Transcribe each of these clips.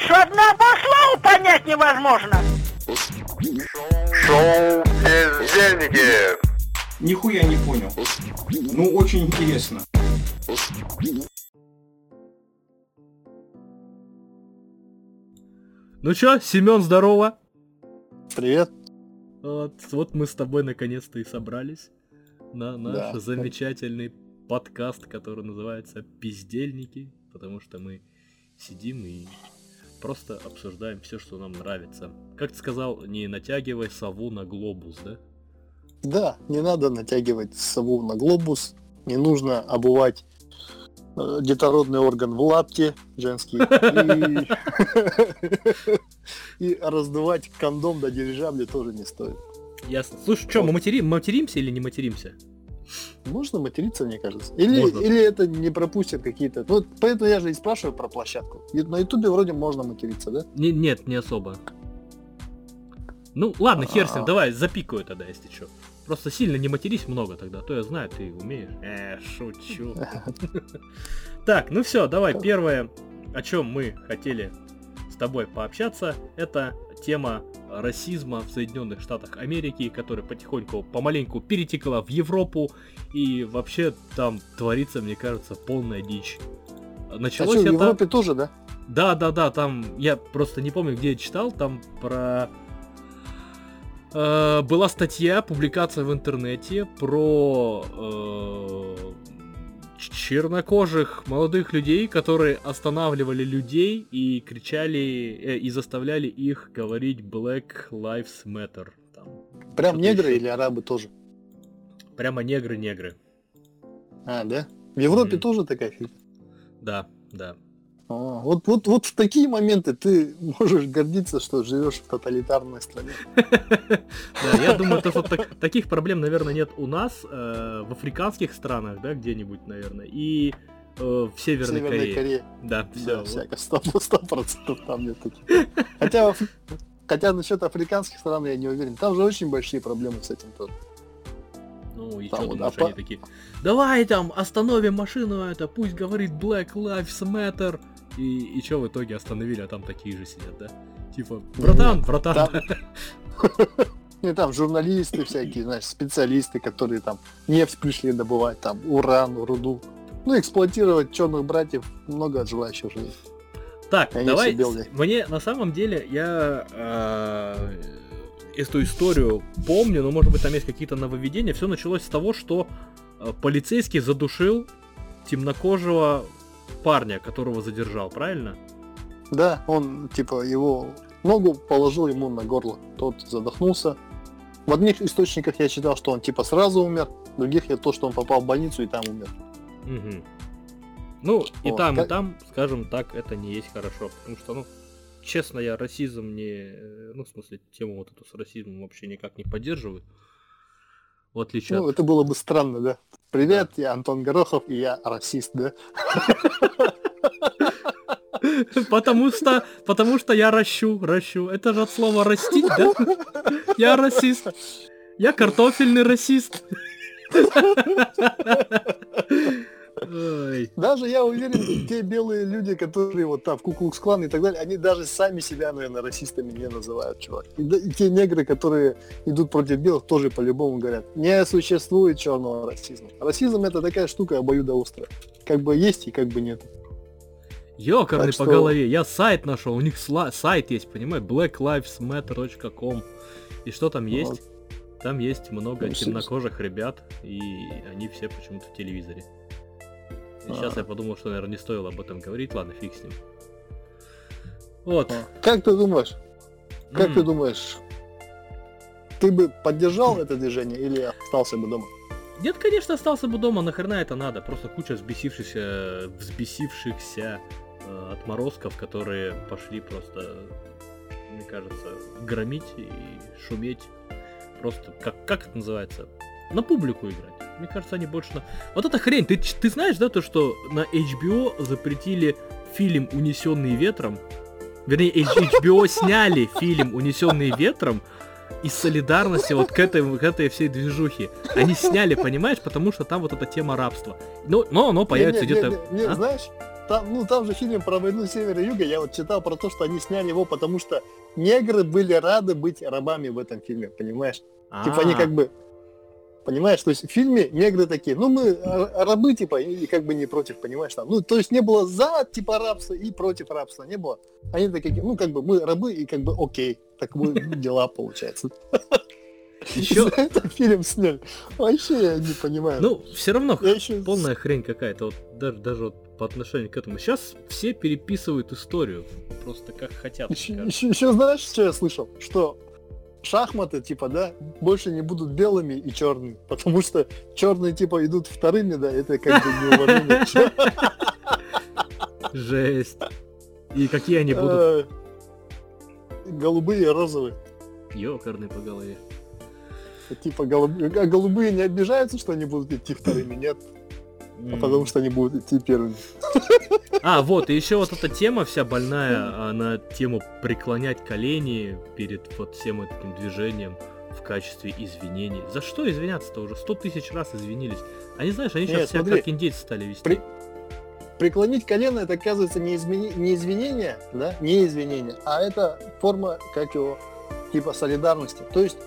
что одного слова понять невозможно. Шоу «Бездельники». Нихуя не понял. Ну, очень интересно. Ну чё, Семён, здорово. Привет. Вот, вот мы с тобой наконец-то и собрались на наш Да. замечательный подкаст, который называется «Пиздельники», потому что мы сидим и просто обсуждаем все, что нам нравится. Как ты сказал, не натягивай сову на глобус, да? Да, не надо натягивать сову на глобус, не нужно обувать э, детородный орган в лапте женский и, раздувать кондом до дирижабля тоже не стоит. Ясно. Слушай, что, мы материм, материмся или не материмся? Можно материться, мне кажется. Или, Можно. или это не пропустят какие-то. Ну, поэтому я же и спрашиваю про площадку. На ютубе вроде можно материться, да? Не- нет, не особо. Ну, ладно, хер с ним, А. давай, запикаю тогда, если что. Просто сильно не матерись много тогда, а то я знаю, ты умеешь. Э, шучу. Так, ну все, давай, первое, о чем мы хотели с тобой пообщаться, это тема расизма в Соединенных Штатах Америки, которая потихоньку, помаленьку перетекла в Европу, и вообще там творится, мне кажется, полная дичь. А Началось что, в это... Европе тоже, да? Да, да, да, там я просто не помню, где я читал, там про э, была статья, публикация в интернете про э, чернокожих молодых людей, которые останавливали людей и кричали э, и заставляли их говорить Black Lives Matter. Там, Прям негры ещё. или арабы тоже? прямо негры-негры. А, да? В Европе Мгм. тоже такая фигня. Да, да. А, вот, вот, вот в такие моменты ты можешь гордиться, что живешь в тоталитарной стране. Да, я думаю, то, что так- таких проблем, наверное, нет у нас, э, в африканских странах, да, где-нибудь, наверное, и э, в Северной, Северной Корее. Корее. Да, все. Да, всяко, сто процентов там нет таких. Хотя, хотя насчет африканских стран я не уверен. Там же очень большие проблемы с этим тоже. Ну и Там что вот, думаешь, а они по- такие, давай там остановим машину это, пусть говорит Black Lives Matter. И, и что в итоге остановили, а там такие же сидят, да? Типа, братан, братан. Там, и там журналисты всякие, знаешь, специалисты, которые там нефть пришли добывать, там уран, руду. Ну, эксплуатировать черных братьев много желающих же есть. Так, Они давай. Мне на самом деле я э, эту историю помню, но может быть там есть какие-то нововведения. Все началось с того, что э, полицейский задушил темнокожего парня, которого задержал, правильно? Да, он, типа, его ногу положил ему на горло. Тот задохнулся. В одних источниках я читал, что он, типа, сразу умер. В других я то, что он попал в больницу и там умер. Мгм. Ну, и Вот, там, и там, скажем так, это не есть хорошо. Потому что, ну, честно, я расизм не... э, Ну, в смысле, тему вот эту с расизмом вообще никак не поддерживаю. В отличие Ну, от... это было бы странно, да? Привет, я Антон Горохов, и я расист, да? Потому что, потому что я ращу, ращу. Это же от слова растить, да? Я расист. Я картофельный расист. Ой. Даже я уверен, те белые люди, которые вот там в Куклукс Клан и так далее, они даже сами себя, наверное, расистами не называют, чувак. И, и те негры, которые идут против белых, тоже по-любому говорят, не существует черного расизма. Расизм это такая штука обоюдоострая. Как бы есть и как бы нет. Ёкарный Так по что- голове. Я сайт нашел. У них сла- сайт есть, понимаешь? blacklivesmatter.com. И что там есть? Вот. Там есть много Ну, темнокожих ребят, и они все почему-то в телевизоре. Сейчас А. я подумал, что, наверное, не стоило об этом говорить. Ладно, фиг с ним. Вот. Как ты думаешь? Как ты думаешь? Ты бы поддержал это движение или остался бы дома? Нет, конечно, остался бы дома, нахрена это надо? Просто куча взбесившихся, взбесившихся э, отморозков, которые пошли просто, мне кажется, громить и шуметь. Просто, как, как это называется? На публику играть. Мне кажется, они больше на... Вот эта хрень, ты, ты знаешь, да, то, что на HBO запретили фильм «Унесенный ветром»? Вернее, HBO сняли фильм «Унесенный ветром», из солидарности вот к этой, к этой всей движухе. Они сняли, понимаешь, потому что там вот эта тема рабства. Ну, но оно появится где-то... не, не, А? знаешь, там, ну, там же фильм про войну севера и юга, я вот читал про то, что они сняли его, потому что негры были рады быть рабами в этом фильме, понимаешь? Типа они А, как бы, понимаешь, то есть в фильме негры такие, ну мы э, рабы типа и как бы не против, понимаешь, там, ну то есть не было за типа рабства и против рабства, не было. Они такие, ну как бы мы рабы и как бы окей, так мы дела получается. Еще, это фильм сняли. Вообще я не понимаю. ну, все равно я еще полная хрень какая-то, вот даже, даже вот по отношению к этому. Сейчас все переписывают историю, просто как хотят. Еще знаешь, что я слышал? Что шахматы, типа, да, больше не будут белыми и черными, потому что черные, типа, идут вторыми, да, это как бы неуважение. Жесть. И какие они будут? Э, Голубые и розовые. Ёкарный по голове. Типа, голубые, а голубые не обижаются, что они будут идти вторыми, нет, а потому что они будут идти первыми. А, вот, и еще вот эта тема вся больная, а, на тему преклонять колени перед вот всем этим движением в качестве извинений. За что извиняться-то уже? Сто тысяч раз извинились. Они, знаешь, они сейчас Нет, себя смотри. как индейцы стали вести. При- Преклонить колено, это, оказывается, не, измени- не извинение, да, не извинение, а это форма, как его, типа солидарности. То есть,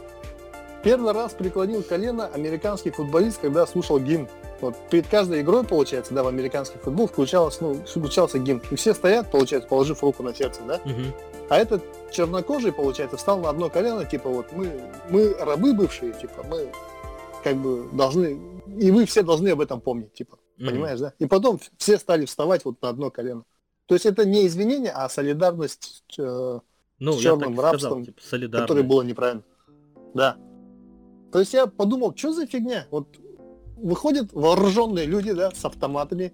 первый раз преклонил колено американский футболист, когда слушал гимн. Вот перед каждой игрой, получается, да, в американский футбол включалось, ну, включался гимн. И все стоят, получается, положив руку на сердце, да. Мгм. А этот чернокожий, получается, встал на одно колено, типа вот мы, мы рабы бывшие, типа мы как бы должны, и вы все должны об этом помнить, типа, Мгм. понимаешь, да? И потом все стали вставать вот на одно колено. То есть это не извинение, а солидарность, э, Ну, с я сказал, рабством, типа, которое было неправильно. Да. То есть я подумал, что за фигня? Вот выходят вооруженные люди, да, с автоматами,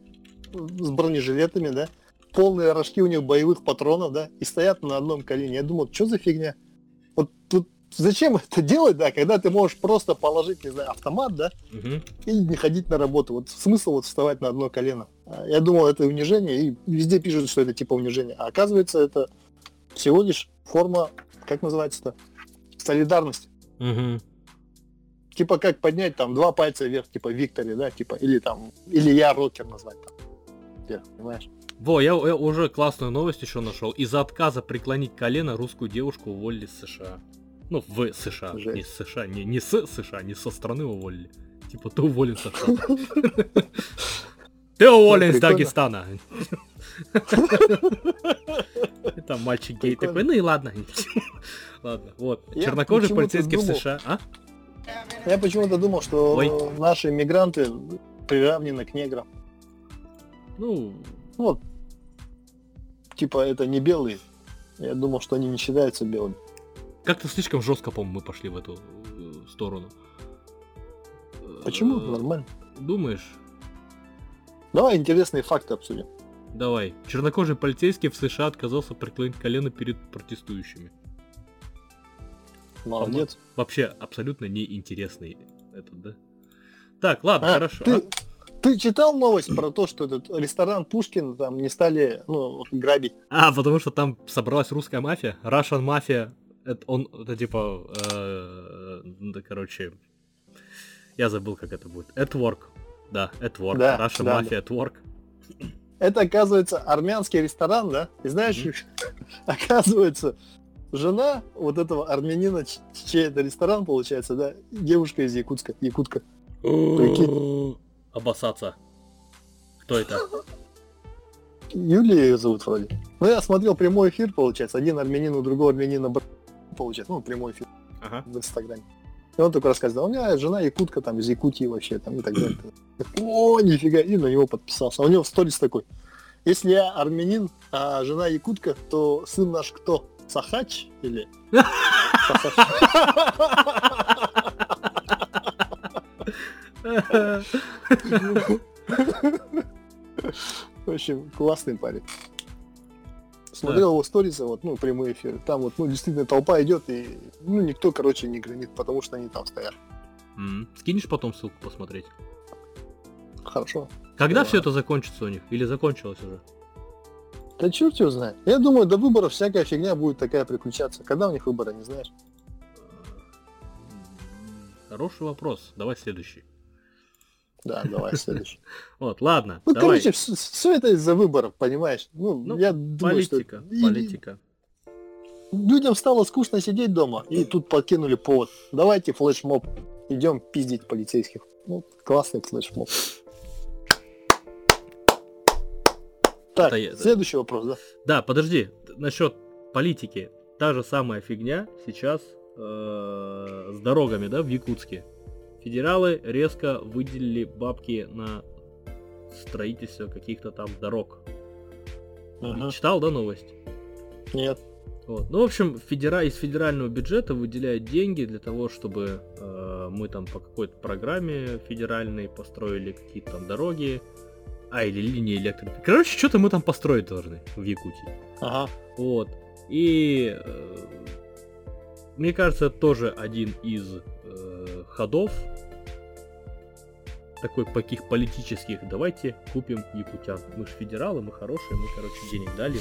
с бронежилетами, да, полные рожки у них боевых патронов, да, и стоят на одном колене. Я думал, что за фигня? Вот тут зачем это делать, да, когда ты можешь просто положить, не знаю, автомат, да, Мгм. и не ходить на работу. Вот смысл вот вставать на одно колено. А Я думал, это унижение, и везде пишут, что это типа унижение. А оказывается, это всего лишь форма, как называется-то, солидарности. Мгм. Типа как поднять там два пальца вверх, типа Викторе, да, типа, или там, или я рокер назвать там. Вверх, понимаешь? Во, я, я уже классную новость еще нашел. Из-за отказа преклонить колено русскую девушку уволили с США. Ну, в США, Жесть. не с США, не, не с США, не со страны уволили. Типа, ты уволен со штата. Ты уволен из. Дагестана. Там мальчик гей такой, ну и ладно. Ладно, вот. Чернокожий полицейский в США. А? Я почему-то думал, что Ой. наши мигранты приравнены к неграм. Ну, Вот. Типа это не белые. Я думал, что они не считаются белыми. как-то слишком жестко, по-моему, мы пошли в эту э, сторону. Почему? Э, Нормально. Думаешь? Давай интересные факты обсудим. Давай. Чернокожий полицейский в США отказался преклонить колено перед протестующими. Молодец. Вообще абсолютно неинтересный этот, да? Так, ладно, А, хорошо. Ты, А? ты читал новость про то, что этот ресторан Пушкин там не стали ну, грабить? А, потому что там собралась русская мафия, Russian мафия. Это он, это типа, э, да, короче, я забыл, как это будет. At work. Да, at work. Да, Russian да, mafia at work. Это, оказывается, армянский ресторан, да? И знаешь, оказывается, жена вот этого армянина, чей это ресторан, получается, да, девушка из Якутска, Якутка. Прикинь. Обоссаться. Кто это? Юлия ее зовут вроде. Ну, я смотрел прямой эфир, получается, один армянин у другого армянина, бр- получается, ну, прямой эфир Ага. в Инстаграме. И он только рассказывал, у меня жена Якутка, там, из Якутии вообще, там, и так далее. О, нифига, и на него подписался. А у него в сторис такой, если я армянин, а жена Якутка, то сын наш кто? Сахач или? В общем, классный парень. Смотрел его сторисы, вот, ну, прямой эфир. Там вот, ну, действительно, толпа идет, и, ну, никто, короче, не гранит, потому что они там стоят. Скинешь потом ссылку посмотреть? Хорошо. Когда Да. все это закончится у них? Или закончилось уже? Да черт его знает. Я думаю, до выборов всякая фигня будет такая приключаться. Когда у них выборы, не знаешь? Хороший вопрос. Давай следующий. Да, давай следующий. Вот, ладно, Ну, давай. короче, все это из-за выборов, понимаешь? Ну, Ну, я думаю, что Политика, и- политика. людям стало скучно сидеть дома, и тут подкинули повод. Давайте флешмоб, идем пиздить полицейских. Ну, классный флешмоб. Так, Это следующий вопрос, да? Да, подожди, насчет политики. Та же самая фигня сейчас э, с дорогами, да, в Якутске. Федералы резко выделили бабки на строительство каких-то там дорог. Ага. Читал, да, новость? Нет. Вот. Ну, в общем, федера... из федерального бюджета выделяют деньги для того, чтобы э, мы там по какой-то программе федеральной построили какие-то там дороги, а, или линии электро... Короче, что-то мы там построить должны в Якутии. Ага. Вот. И э, мне кажется, это тоже один из э, ходов такой таких политических. Давайте купим якутян. Мы же федералы, мы хорошие, мы, короче, денег дали.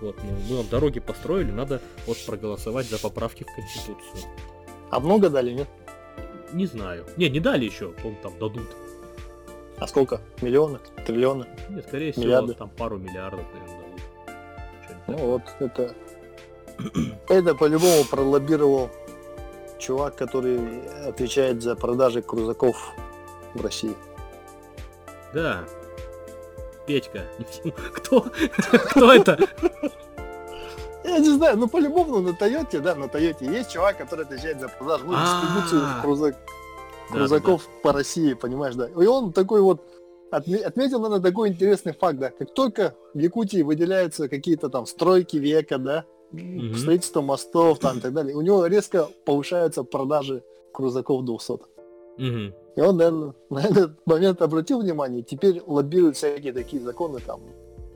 Вот, ну, мы вам дороги построили, надо вот проголосовать за поправки в Конституцию. А много дали, нет? Не знаю. Не, не дали еще, по там дадут. А сколько? Миллионы? Триллионы? Нет, скорее всего, Миллиарды. там пару миллиардов, наверное, Ну вот, это... Это по-любому пролоббировал чувак, который отвечает за продажи крузаков в России. Да. Петька. Кто? Кто это? Я не знаю, ну по-любому на Тойоте, да, на Тойоте есть чувак, который отвечает за продажу, ну, дистрибуцию А. крузак- Да, крузаков по России, понимаешь, да. И он такой вот отме- отметил, наверное, такой интересный факт, да. Как только в Якутии выделяются какие-то там стройки века, да, Мгм. строительство мостов там и так далее, у него резко повышаются продажи крузаков 200. Мгм. И он, наверное, на этот момент обратил внимание, теперь лоббирует всякие такие законы там.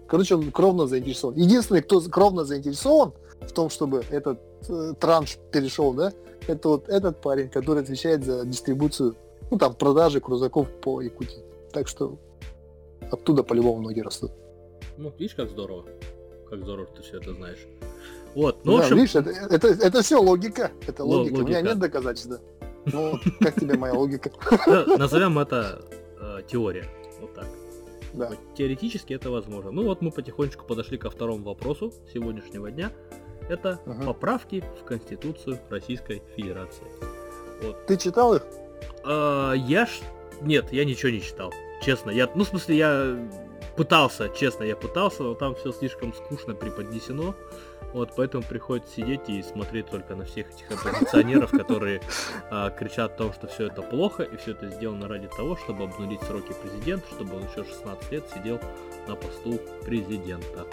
Короче, он кровно заинтересован. Единственный, кто кровно заинтересован в том, чтобы этот э, транш перешел, да, это вот этот парень, который отвечает за дистрибуцию, ну там, продажи крузаков по Якутии. Так что оттуда по-любому многие растут. Ну, видишь, как здорово. Как здорово, что ты все это знаешь. Вот, ну, в Да, общем, видишь, это, это, это все логика. Это Ло- логика. У меня логика. нет доказательств, да. Ну, как тебе моя логика? назовем это э, теория. Вот так. Да. Теоретически это возможно. Ну вот мы потихонечку подошли ко второму вопросу сегодняшнего дня. Это Ага. поправки в Конституцию Российской Федерации. Вот. Ты читал их? А, я ж... Нет, я ничего не читал. Честно. Я... Ну, в смысле, я пытался, честно, я пытался, но там все слишком скучно преподнесено. Вот, поэтому приходится сидеть и смотреть только на всех этих оппозиционеров, которые а, кричат о том, что все это плохо, и все это сделано ради того, чтобы обнулить сроки президента, чтобы он еще 16 лет сидел на посту президента.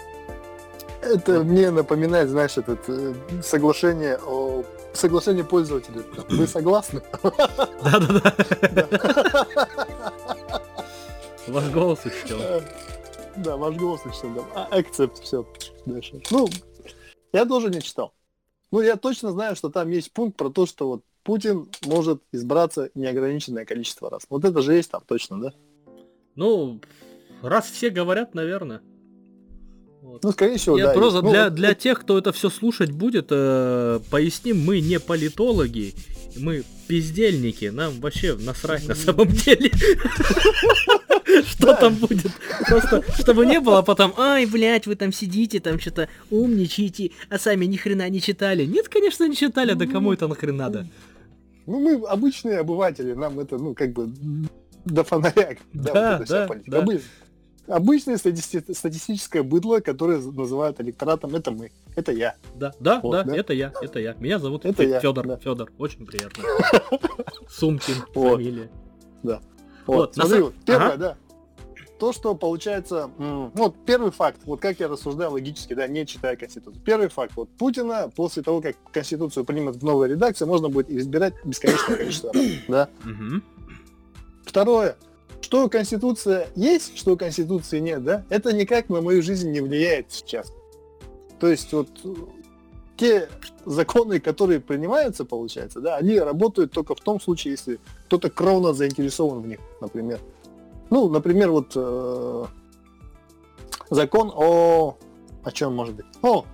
Это мне напоминает, знаешь, этот э, соглашение о соглашение пользователей. Вы согласны? Да-да-да. Ваш голос учтен. Да, ваш голос учтен. да. А, Accept, все. Дальше. Ну, я тоже не читал. Ну, я точно знаю, что там есть пункт про то, что вот Путин может избраться неограниченное количество раз. Вот это же есть там точно, да? Ну, раз все говорят, наверное. Вот. Ну, скорее всего, Я да. просто. Ну, для, для тех, кто это все слушать будет, э, поясним, мы не политологи, мы пиздельники, нам вообще насрать на самом деле. Что там будет? Просто, чтобы не было потом, ай, блядь, вы там сидите, там что-то умничаете, а сами ни хрена не читали. Нет, конечно, не читали, да кому это нахрен надо? Ну, мы обычные обыватели, нам это, ну, как бы до фонаря. Да, вот вся да, политика. да. Обы- Обычное стати- статистическое быдло, которое называют электоратом, это мы, это я. Да, да, Вот, да, да. это я, это я. Меня зовут Это я, Федор, да. Федор, очень приятно. Сумкин, Вот. фамилия. Вот, Вот, на смотри, вот, первое, Ага. да. То, что получается, вот первый факт, вот как я рассуждаю логически, да, не читая Конституцию. Первый факт, вот Путина после того, как Конституцию примут в новой редакции, можно будет избирать бесконечное количество раз, да. Второе, что Конституция есть, что Конституции нет, да, это никак на мою жизнь не влияет сейчас. То есть вот э, те законы, которые принимаются, получается, да, они работают только в том случае, если кто-то кровно заинтересован в них, например. Ну, например, вот э, закон о... О чем может быть? О,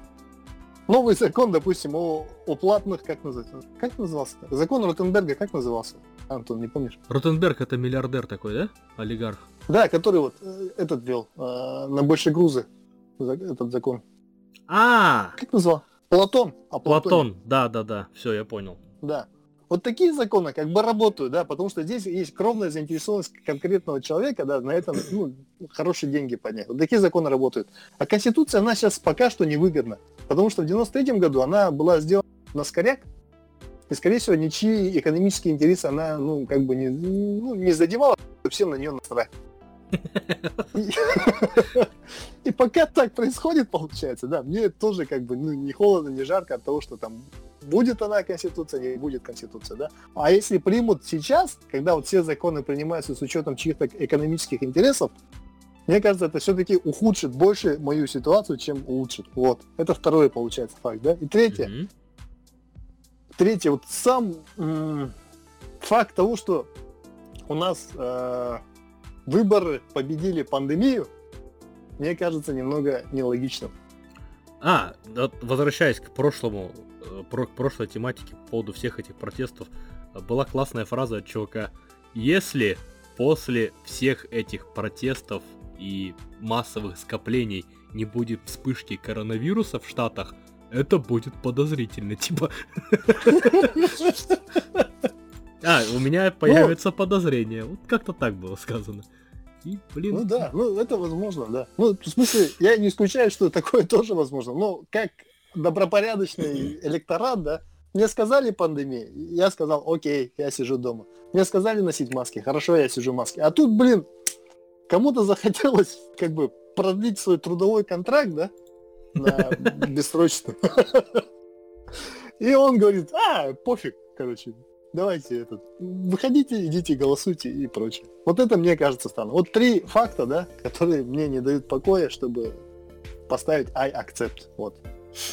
новый закон, допустим, о, о платных, как называется? Как назывался? Закон Ротенберга как назывался? Антон, не помнишь? Ротенберг это миллиардер такой, да? Олигарх. Да, который вот э, этот вел э, на большие грузы этот закон. А, Как назвал? Платон. А Платон, да, да, да, все, я понял. Да. Вот такие законы как бы работают, да, потому что здесь есть кровная заинтересованность конкретного человека, да, на этом ну, хорошие деньги поднять. Вот такие законы работают. А Конституция, она сейчас пока что невыгодна, потому что в 93 году она была сделана на скоряк, и, скорее всего, ничьи экономические интересы она, ну, как бы не, ну, не задевала, всем на нее насрать. И- пока так происходит, получается, да, мне тоже как бы ну, не холодно, не жарко от того, что там будет она конституция, не будет конституция, да. А если примут сейчас, когда вот все законы принимаются с учетом чьих-то экономических интересов, мне кажется, это все-таки ухудшит больше мою ситуацию, чем улучшит. Вот. Это второй, получается, факт, да. И третье, Мгм. Третье, вот сам м, факт того, что у нас э, выборы победили пандемию, мне кажется немного нелогичным. А, возвращаясь к прошлому, э, про- к прошлой тематике по поводу всех этих протестов, э, была классная фраза от чувака. Если после всех этих протестов и массовых скоплений не будет вспышки коронавируса в Штатах, это будет подозрительно, типа. А, у меня появится подозрение. Вот как-то так было сказано. И, блин, Ну да, ну это возможно, да. Ну, в смысле, я не исключаю, что такое тоже возможно. Но как добропорядочный электорат, да, мне сказали пандемия, я сказал, окей, я сижу дома. Мне сказали носить маски, хорошо, я сижу в маске. А тут, блин, кому-то захотелось как бы продлить свой трудовой контракт, да, на бессрочную. И он говорит, а, пофиг, короче, давайте этот, выходите, идите, голосуйте и прочее. Вот это мне кажется странно. Вот три факта, да, которые мне не дают покоя, чтобы поставить I accept. Вот.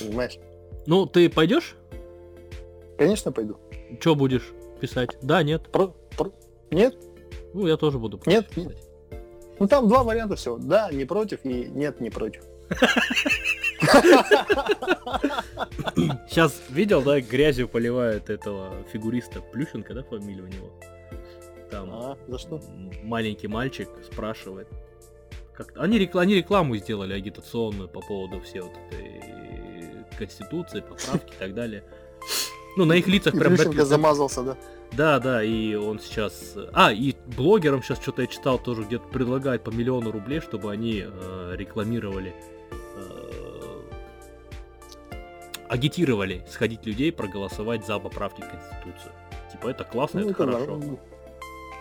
Понимаешь? ну ты пойдешь? Конечно, пойду. Что будешь писать? Да, нет. Про- про- Нет? Ну, я тоже буду Нет, против нет. писать. Ну там два варианта всего. Да, не против и нет, не против. Сейчас видел, да, грязью поливают этого фигуриста Плющенко, да, фамилия у него? Там А, за что? маленький мальчик спрашивает. Как они, рекла- они рекламу сделали агитационную по поводу всей вот этой конституции, поправки и так далее. Ну, на их лицах И прям... Плющенко замазался, да. Да, да, и он сейчас... А, и блогерам сейчас что-то я читал, тоже где-то предлагают по миллиону рублей, чтобы они э, рекламировали, э, агитировали сходить людей, проголосовать за поправки в Конституцию. Типа это классно, Ну, это это хорошо. норм-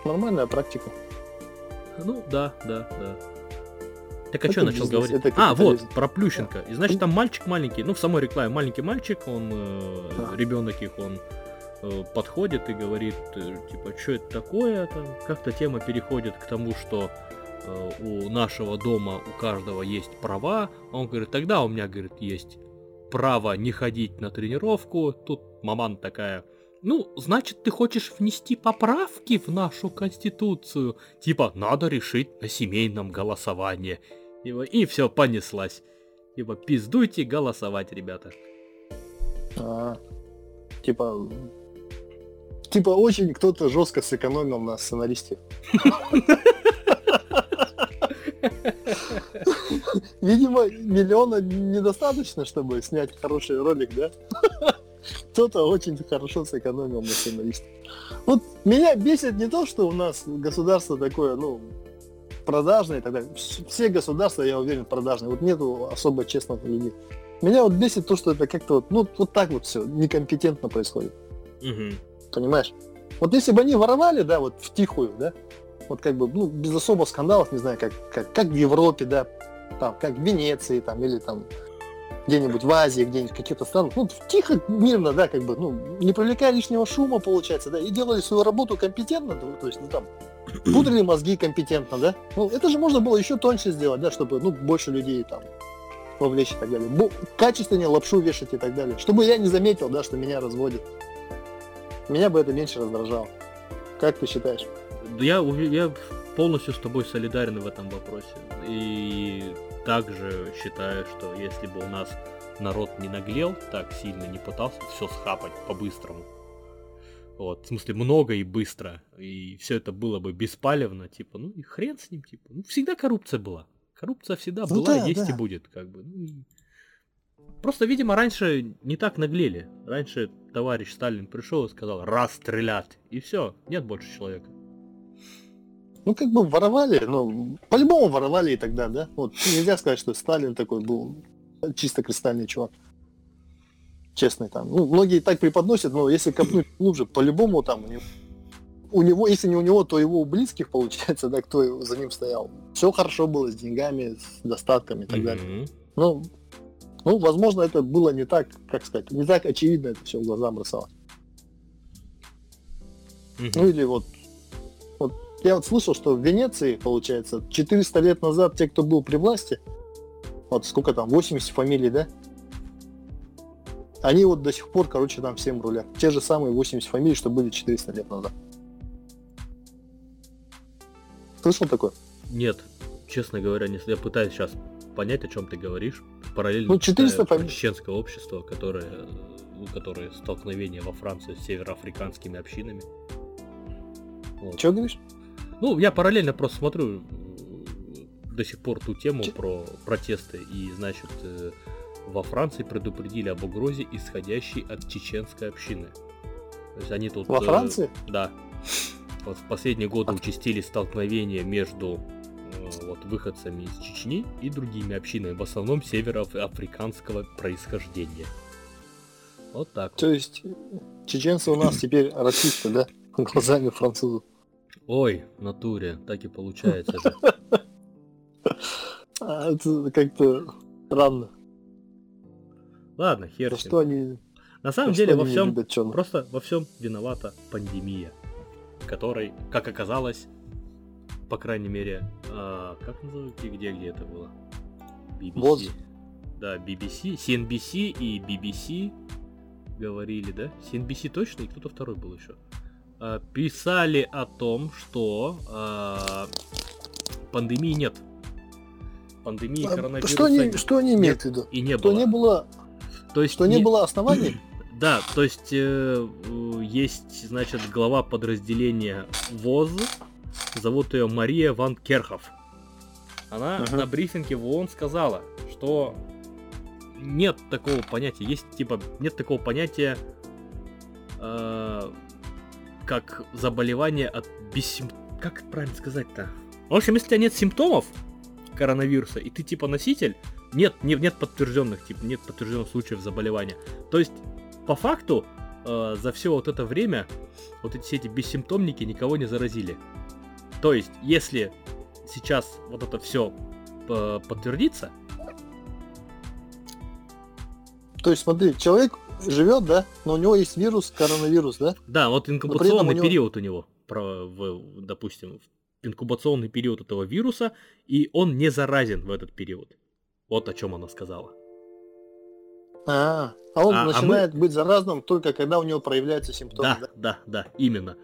Нормальная практика. Ну, да, да, да. Так а что я начал бизнес, говорить? а, вот, про Плющенко. И значит, там мальчик маленький, ну, в самой рекламе маленький мальчик, он, э, ребенок их, он э, подходит и говорит, э, типа, что это такое, там, как-то тема переходит к тому, что э, у нашего дома у каждого есть права. А Он говорит, тогда у меня, говорит, есть право не ходить на тренировку. Тут маман такая, ну, значит, ты хочешь внести поправки в нашу конституцию? Типа, надо решить о семейном голосовании. Типа, И все, понеслась. Типа, пиздуйте голосовать, ребята. А, типа, типа очень кто-то жестко сэкономил на сценаристе. Видимо, миллиона недостаточно, чтобы снять хороший ролик, да? Кто-то очень хорошо сэкономил на сценаристе. Вот меня бесит не то, что у нас государство такое, ну, продажное и так далее. Вс- Все государства, я уверен, продажные. Вот нету особо честных людей. Меня вот бесит то, что это как-то вот, ну, вот так вот все некомпетентно происходит. Мгм. Понимаешь? Вот если бы они воровали, да, вот втихую, да, вот как бы, ну, без особо скандалов, не знаю, как, как, как в Европе, да, там, как в Венеции, там, или там где-нибудь в Азии, где-нибудь в каких-то странах, ну, тихо, мирно, да, как бы, ну, не привлекая лишнего шума, получается, да, и делали свою работу компетентно, то есть, ну, там, пудрили мозги компетентно, да, ну, это же можно было еще тоньше сделать, да, чтобы, ну, больше людей там вовлечь и так далее, Бо- качественнее лапшу вешать и так далее, чтобы я не заметил, да, что меня разводят. Меня бы это меньше раздражало. Как ты считаешь? Я, я полностью с тобой солидарен в этом вопросе. И также считаю, что если бы у нас народ не наглел, так сильно не пытался все схапать по-быстрому, Вот, в смысле, много и быстро. И все это было бы беспалевно, типа, ну и хрен с ним, типа. Ну, всегда коррупция была. Коррупция всегда Ну была, да, есть и да. будет, как бы. Ну, и- Просто, видимо, раньше не так наглели. Раньше товарищ Сталин пришел и сказал, расстрелять. И все, нет больше человека. Ну, как бы воровали, ну, по-любому воровали и тогда, да? Вот нельзя сказать, что Сталин такой был чисто кристальный чувак. Честный там. Ну, многие так преподносят, но если копнуть глубже, по-любому там у него, у него, если не у него, то его у близких, получается, да, кто за ним стоял. Все хорошо было с деньгами, с достатками и так далее. Ну, ну, возможно, это было не так, как сказать, не так очевидно это все в глаза бросалось. Ну или вот я вот слышал, что в Венеции, получается, 400 лет назад те, кто был при власти, вот сколько там, 80 фамилий, да? Они вот до сих пор, короче, там всем рулят. Те же самые 80 фамилий, что были 400 лет назад. Слышал такое? Нет, честно говоря, не, я пытаюсь сейчас понять, о чем ты говоришь. Параллельно Ну, 400 читаю про фами- чеченское общество, которое, у которое столкновение во Франции с североафриканскими общинами. Вот. Че говоришь? Ну, я параллельно просто смотрю э, до сих пор ту тему Че- про протесты. И, значит, э, во Франции предупредили об угрозе, исходящей от чеченской общины. То есть они тут... Во э, Франции? Да. Вот в последние годы А- участились столкновения между э, вот, выходцами из Чечни и другими общинами, в основном североафриканского происхождения. Вот так. вот. То есть чеченцы у нас теперь расисты, да? Глазами французов. Ой, натуре, так и получается же. А, это как-то странно. Ладно, хер что они, На самом деле во всем, просто во всем виновата пандемия, которой, как оказалось, по крайней мере, а, как называют, где, где это было? BBC. Да, BBC, CNBC и BBC говорили, да? CNBC точно и кто-то второй был еще. А, Писали о том, что а, пандемии нет. Пандемии А, коронавируса Что они, нет. что они имеют в виду? и не Что было. не было, То есть что не было оснований? Да, то есть э, э, есть, значит, глава подразделения ВОЗ, зовут ее Мария Ван Керхов. Она Ага. на брифинге в ООН сказала, что нет такого понятия, есть типа нет такого понятия, э, как заболевание от бессим... Как это правильно сказать-то? В общем, если у тебя нет симптомов коронавируса, и ты типа носитель, нет, нет, нет подтвержденных, типа, нет подтвержденных случаев заболевания. То есть, по факту, э, за все вот это время вот эти все эти бессимптомники никого не заразили. То есть, если сейчас вот это все подтвердится, То есть, смотри, человек живет, да, но у него есть вирус, коронавирус, да? да, вот инкубационный у него- период у него, про, в- допустим, инкубационный период этого вируса, и он не заразен в этот период. Вот о чем она сказала. А, а он А- а мы- начинает быть заразным только когда у него проявляются симптомы, Да, да? да, да, именно.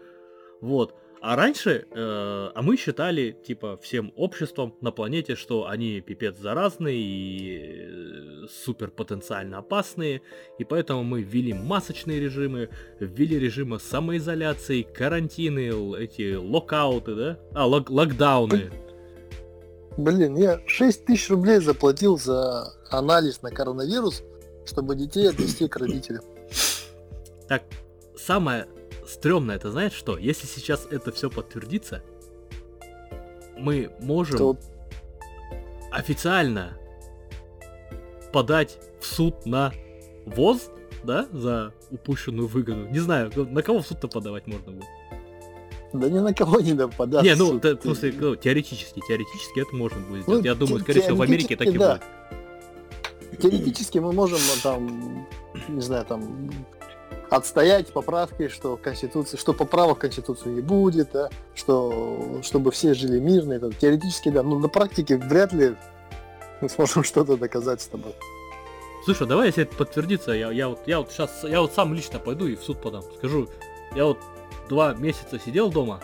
Вот. А раньше, э, а мы считали, типа, всем обществом на планете, что они пипец заразные и супер потенциально опасные, и поэтому мы ввели масочные режимы, ввели режимы самоизоляции, карантины, эти локауты, да? А, лок- локдауны. Блин, я 6 тысяч рублей заплатил за анализ на коронавирус, чтобы детей отвезти к родителям. Так, самое стрёмное, это знаешь что? Если сейчас это все подтвердится, мы можем... То официально подать в суд на ВОЗ, да, за упущенную выгоду. Не знаю, ну, на кого в суд-то подавать можно будет. Да ни на кого не нападать. не, ну, т- в смысле, ну, теоретически, теоретически это можно будет Ну, сделать. Я думаю, скорее всего, в Америке так и будет. Теоретически мы можем ну, там, не знаю, там отстоять поправки, что Конституции, что поправок в Конституцию не будет, да, что чтобы все жили мирно. Это теоретически, да, но на практике вряд ли мы сможем что-то доказать с тобой. Слушай, давай, если это подтвердится, я, я вот, я вот сейчас, я вот сам лично пойду и в суд подам. Скажу, я вот два месяца сидел дома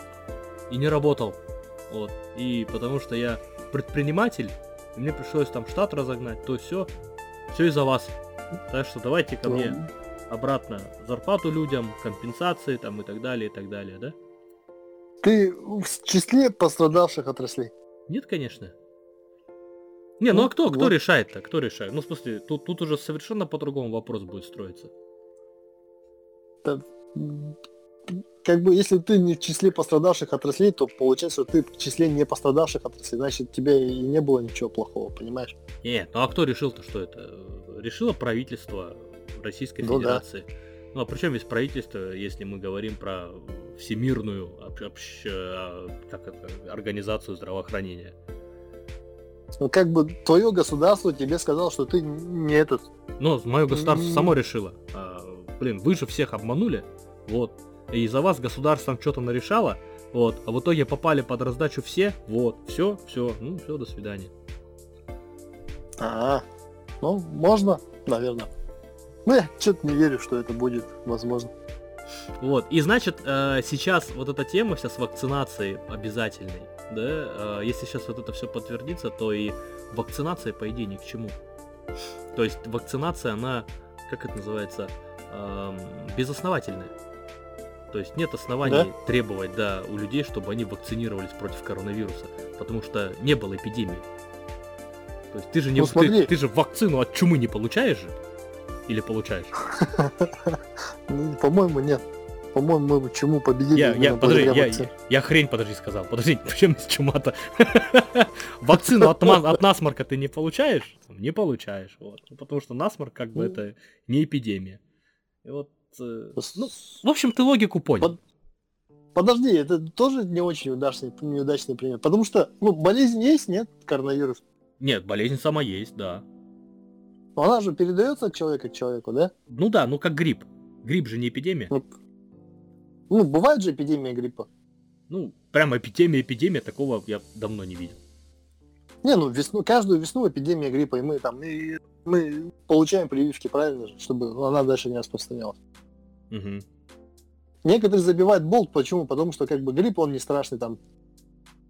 и не работал. Вот. И потому что я предприниматель, и мне пришлось там штат разогнать, то все, все из-за вас. Так что давайте ко мне обратно зарплату людям, компенсации там и так далее, и так далее, да? Ты в числе пострадавших отраслей? Нет, конечно. Не, ну, Ну, а кто, кто вот. решает-то? Кто решает? Ну, в смысле, тут, тут уже совершенно по-другому вопрос будет строиться. М, Как бы, если ты не в числе пострадавших отраслей, то получается, что ты в числе не пострадавших отраслей, значит, тебе и не было ничего плохого, понимаешь? Нет, ну а кто решил-то, что это? Решило правительство Российской Ну да. Федерации. Ну а при чем здесь правительство, если мы говорим про всемирную об- общ- а, как это, организацию здравоохранения? Ну, как бы твое государство тебе сказало, что ты не этот. Ну, мое государство само решило. А, блин, вы же всех обманули, вот. И за вас государство там что-то нарешало, вот. А в итоге попали под раздачу все, вот. Все, все, ну все, до свидания. А, ну, можно, наверное. Ну, я что-то не верю, что это будет возможно. Вот, и значит, э, сейчас вот эта тема вся с вакцинацией обязательной, да, э, если сейчас вот это все подтвердится, то и вакцинация, по идее, ни к чему. То есть вакцинация, она, как это называется, безосновательная. То есть нет оснований требовать, да, у людей, чтобы они вакцинировались против коронавируса, потому что не было эпидемии. То есть ты же не, Ну, ты- смотри. ты же вакцину от чумы не получаешь же? Или получаешь? Ну, По-моему, нет. По-моему, мы чему победили. Я, я, подожди, я, вакцине. я, я хрень, подожди, сказал. Подожди, причем здесь чума-то? Вакцину от, от насморка ты не получаешь? Не получаешь, вот. Ну, Потому что насморк, как бы, Ну. это не эпидемия. И вот, э, ну, в общем, ты логику понял. Под- Подожди, это тоже не очень удачный, неудачный пример. Потому что, ну, болезнь есть, нет, коронавирус. Нет, болезнь сама есть, да. Но она же передается от человека к человеку, да? Ну да, ну как грипп. Грипп же не эпидемия. Ну, ну, бывает же эпидемия гриппа. Ну, прям эпидемия, эпидемия, такого я давно не видел. Не, ну весну, каждую весну эпидемия гриппа, и мы там, и мы получаем прививки, правильно же, чтобы она дальше не распространялась. Мгм. Некоторые забивают болт, почему? Потому что как бы грипп, он не страшный, там,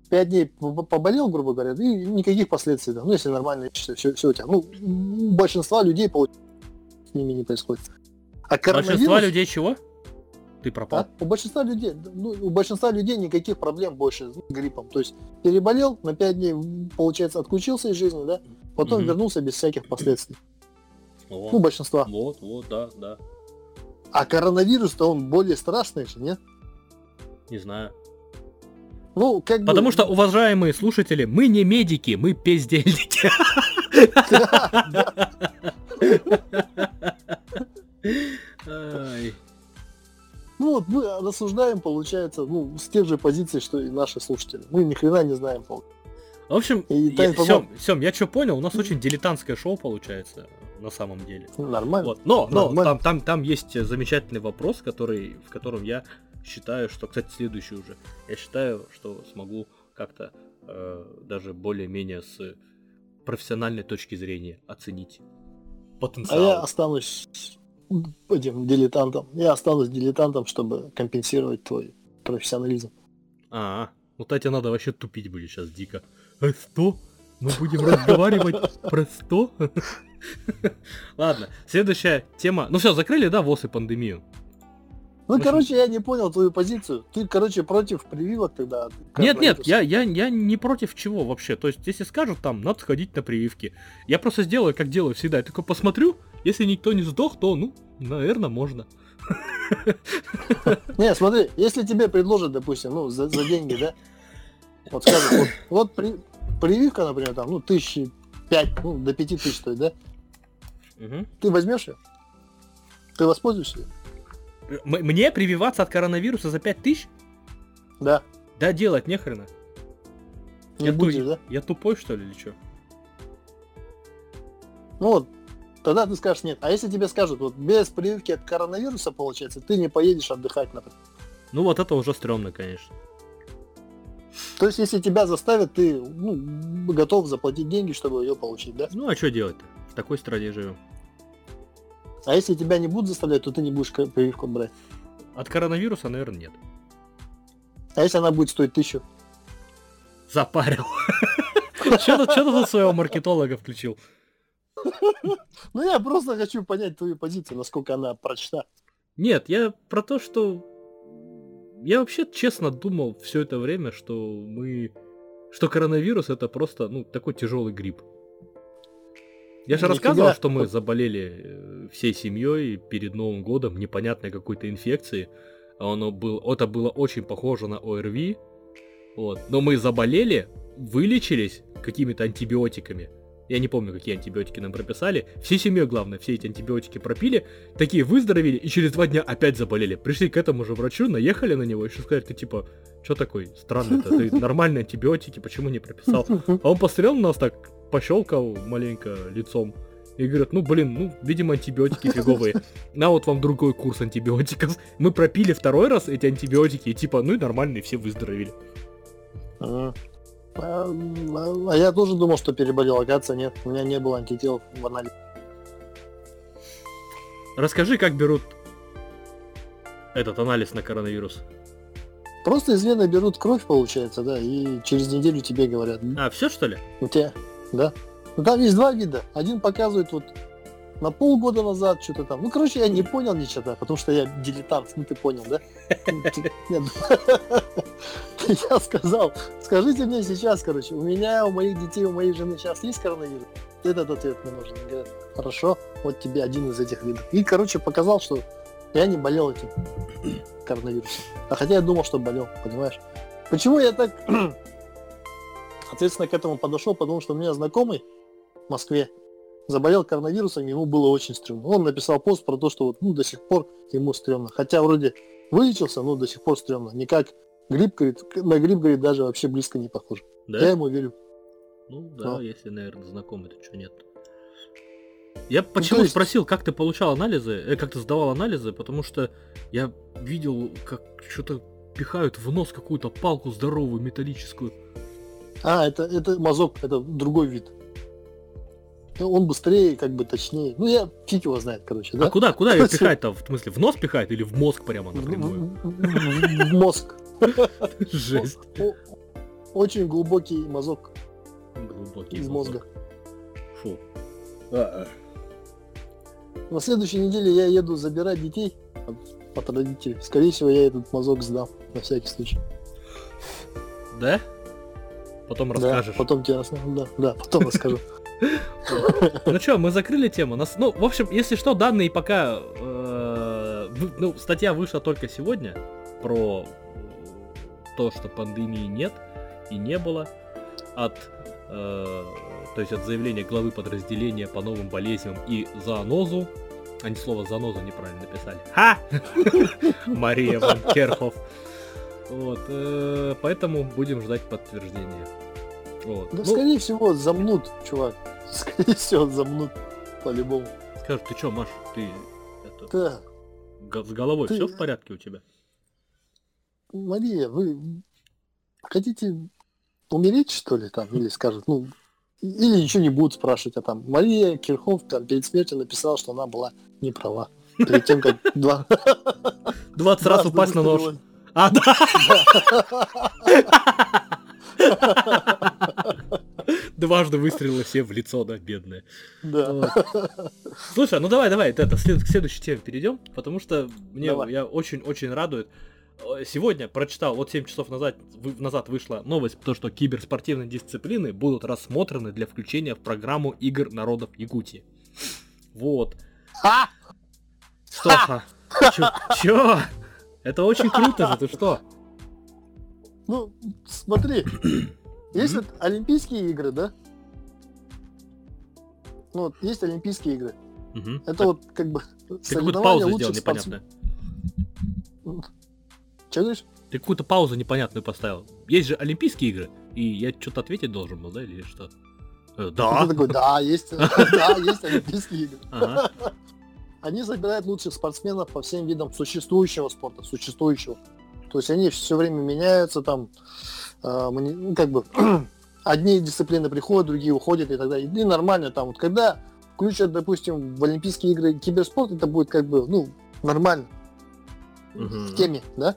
пять дней поболел, грубо говоря, и никаких последствий, да. ну, если нормально, все, все, у тебя. Ну, у большинства людей получ- с ними не происходит. А коронавирус, Большинство людей чего? Ты пропал. у большинства людей, ну, у большинства людей никаких проблем больше с гриппом. То есть переболел, на пять дней, м, получается, отключился из жизни, да, потом Мгм. вернулся без всяких последствий. О, Ну, большинства. вот, вот, да, да. А коронавирус-то он более страшный же, нет? Не знаю. Ну, как бы... Потому что, уважаемые слушатели, мы не медики, мы пиздельники. Ай. Вот мы рассуждаем, получается, ну, с тех же позиций, что и наши слушатели. Мы ни хрена не знаем. пол- В общем, И я, Сем, Сем, я что понял, у нас очень дилетантское шоу получается на самом деле. Ну, Нормально. Вот. Но, но Нормально. там, там, там есть замечательный вопрос, который, в котором я считаю, что, кстати, следующий уже. Я считаю, что смогу как-то э, даже более-менее с профессиональной точки зрения оценить А потенциал. я останусь этим дилетантом. Я останусь дилетантом, чтобы компенсировать твой профессионализм. А, ну Татья надо вообще тупить будет сейчас дико. А что? Мы будем разговаривать про что? Ладно, следующая тема. Ну все, закрыли, да, ВОЗ и пандемию? Ну, короче, я не понял твою позицию. Ты, короче, против прививок тогда? Нет, нет, я, я, я не против чего вообще. То есть, если скажут там, надо сходить на прививки. Я просто сделаю, как делаю всегда. Я только посмотрю, если никто не сдох, то, ну, наверное, можно. Не, смотри, если тебе предложат, допустим, ну, за, за деньги, да, вот скажут, вот, вот при- прививка, например, там, ну, тысячи пять, ну, до пяти тысяч стоит, да, Мгм. ты возьмешь ее? Ты воспользуешься? М- Мне прививаться от коронавируса за 5000? Да, Да делать нехрена. не Я, будешь, ту- да? я тупой, что ли, или что? Ну вот, тогда ты скажешь нет. А если тебе скажут, вот без прививки от коронавируса, получается, ты не поедешь отдыхать, например. Ну вот это уже стрёмно, конечно. То есть, если тебя заставят, ты ну, готов заплатить деньги, чтобы ее получить, да? Ну а что делать-то? В такой стране живем. А если тебя не будут заставлять, то ты не будешь прививку брать. От коронавируса, наверное, нет. А если она будет стоить тысячу? Запарил. Что ты своего маркетолога включил? Ну, я просто хочу понять твою позицию, насколько она прочна. Нет, я про то, что... Я вообще честно думал все это время, что мы... Что коронавирус это просто, ну, такой тяжелый грипп. Я же Нифига. рассказывал, что мы заболели э, всей семьей перед Новым годом непонятной какой-то инфекцией. А Оно было, это было очень похоже на ОРВИ. Вот. Но мы заболели, вылечились какими-то антибиотиками. Я не помню, какие антибиотики нам прописали. Всей семьей, главное, все эти антибиотики пропили. Такие выздоровели и через два дня опять заболели. Пришли к этому же врачу, наехали на него и что сказать, ты типа, что такой странный-то? Ты нормальные антибиотики, почему не прописал? А он посмотрел на нас так, пощелкал маленько лицом. И говорит, ну блин, ну, видимо, антибиотики фиговые. На вот вам другой курс антибиотиков. Мы пропили второй раз эти антибиотики, и типа, ну и нормально, и все выздоровели. А, а, а я тоже думал, что переболел, оказывается, нет. У меня не было антител в анализе. Расскажи, как берут этот анализ на коронавирус. Просто из вены берут кровь, получается, да, и через неделю тебе говорят. А, все что ли? У тебя, да. Ну, там есть два вида. Один показывает вот на полгода назад что-то там. Ну, короче, я не понял ничего, потому что я дилетант, ну ты понял, да? Нет. Я сказал, скажите мне сейчас, короче, у меня, у моих детей, у моей жены сейчас есть коронавирус? Этот ответ мне нужен. Говорят, хорошо, вот тебе один из этих видов. И, короче, показал, что я не болел этим коронавирусом. А хотя я думал, что болел, понимаешь? Почему я так ответственно к этому подошел? Потому что у меня знакомый в Москве заболел коронавирусом, ему было очень стрёмно. Он написал пост про то, что вот, ну, до сих пор ему стрёмно. Хотя вроде вылечился, но до сих пор стрёмно. Никак грипп, говорит, на грипп, говорит, даже вообще близко не похож. Я Да? ему верю. Ну да, Ну. если, наверное, знакомый, то что нет. Я почему Ну, есть- спросил, как ты получал анализы, э, как ты сдавал анализы, потому что я видел, как что-то пихают в нос какую-то палку здоровую, металлическую. А, это, это мазок, это другой вид. Он быстрее, как бы точнее. Ну, я фиг его знает, короче, да? А куда, куда ее пихать-то? В смысле, в нос пихает или в мозг прямо в, напрямую? в- мозг. Жесть. Очень глубокий мазок Глубокий из мозг. мозга. Фу. На следующей неделе я еду забирать детей от, родителей. Скорее всего, я этот мазок сдам, на всякий случай. Да? Потом Да, расскажешь. потом тебе расскажу. Да, да, потом расскажу. Ну что, мы закрыли тему. Ну, в общем, если что, данные пока... э, ну, статья вышла только сегодня про то, что пандемии нет и не было. От, э, то есть от заявления главы подразделения по новым болезням и зоонозу. Они слово зоонозу неправильно написали. Ха! Мария Ван Керхов. Вот, э, поэтому будем ждать подтверждения. Вот. Да, Ну, скорее всего, замнут, чувак. Скорее всего, замнут. По-любому. Скажешь, ты чё, Маш, ты это, Да. с головой Ты- все в порядке у тебя? Мария, вы хотите умереть, что ли, там? Или скажут, ну, или ничего не будут спрашивать, а там Мария Кирхов там перед смертью написала, что она была не права. Перед тем, как два... 20 раз упасть на нож. А, да! Дважды выстрелила все в лицо, да, бедная. Да. Вот. Слушай, ну давай, давай, это, к следующей теме перейдем, потому что мне Давай. я очень-очень радует. Сегодня прочитал, вот 7 часов назад, вы- назад вышла новость, то, что киберспортивные дисциплины будут рассмотрены для включения в программу игр народов Якутии. Вот. Ха! Что? Чё? Чё? Это очень круто же, ты что? Ну, смотри, есть вот Олимпийские игры, да? Ну, вот есть Олимпийские игры. Это вот как бы Ты соревнования паузу лучших сделал непонятную. Че говоришь? Ты какую-то паузу непонятную поставил. Есть же Олимпийские игры, и я что-то ответить должен был, да, или что? Э, Ты Да. такой, да, есть, да, есть Олимпийские игры. Ага. Они собирают лучших спортсменов по всем видам существующего спорта, существующего. То есть они все время меняются, там, э, как бы, одни дисциплины приходят, другие уходят и так далее. И нормально там, вот когда включат, допустим, в Олимпийские игры киберспорт, это будет как бы, ну, нормально, Мгм. в теме, да?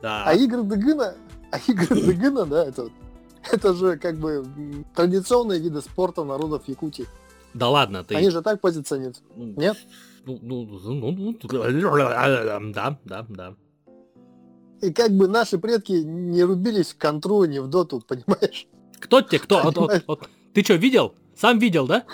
Да. А игры Дегына, а игры Дегына, да, это, вот- это же как бы традиционные виды спорта народов Якутии. Да ладно, ты... Они же так позиционируют. ну, Нет? Ну, ну, ну, ну, да, да, да. И как бы наши предки не рубились в контру, не в доту, понимаешь? Кто тебе, кто? Вот- вот- вот. Ты что, видел? Сам видел, да?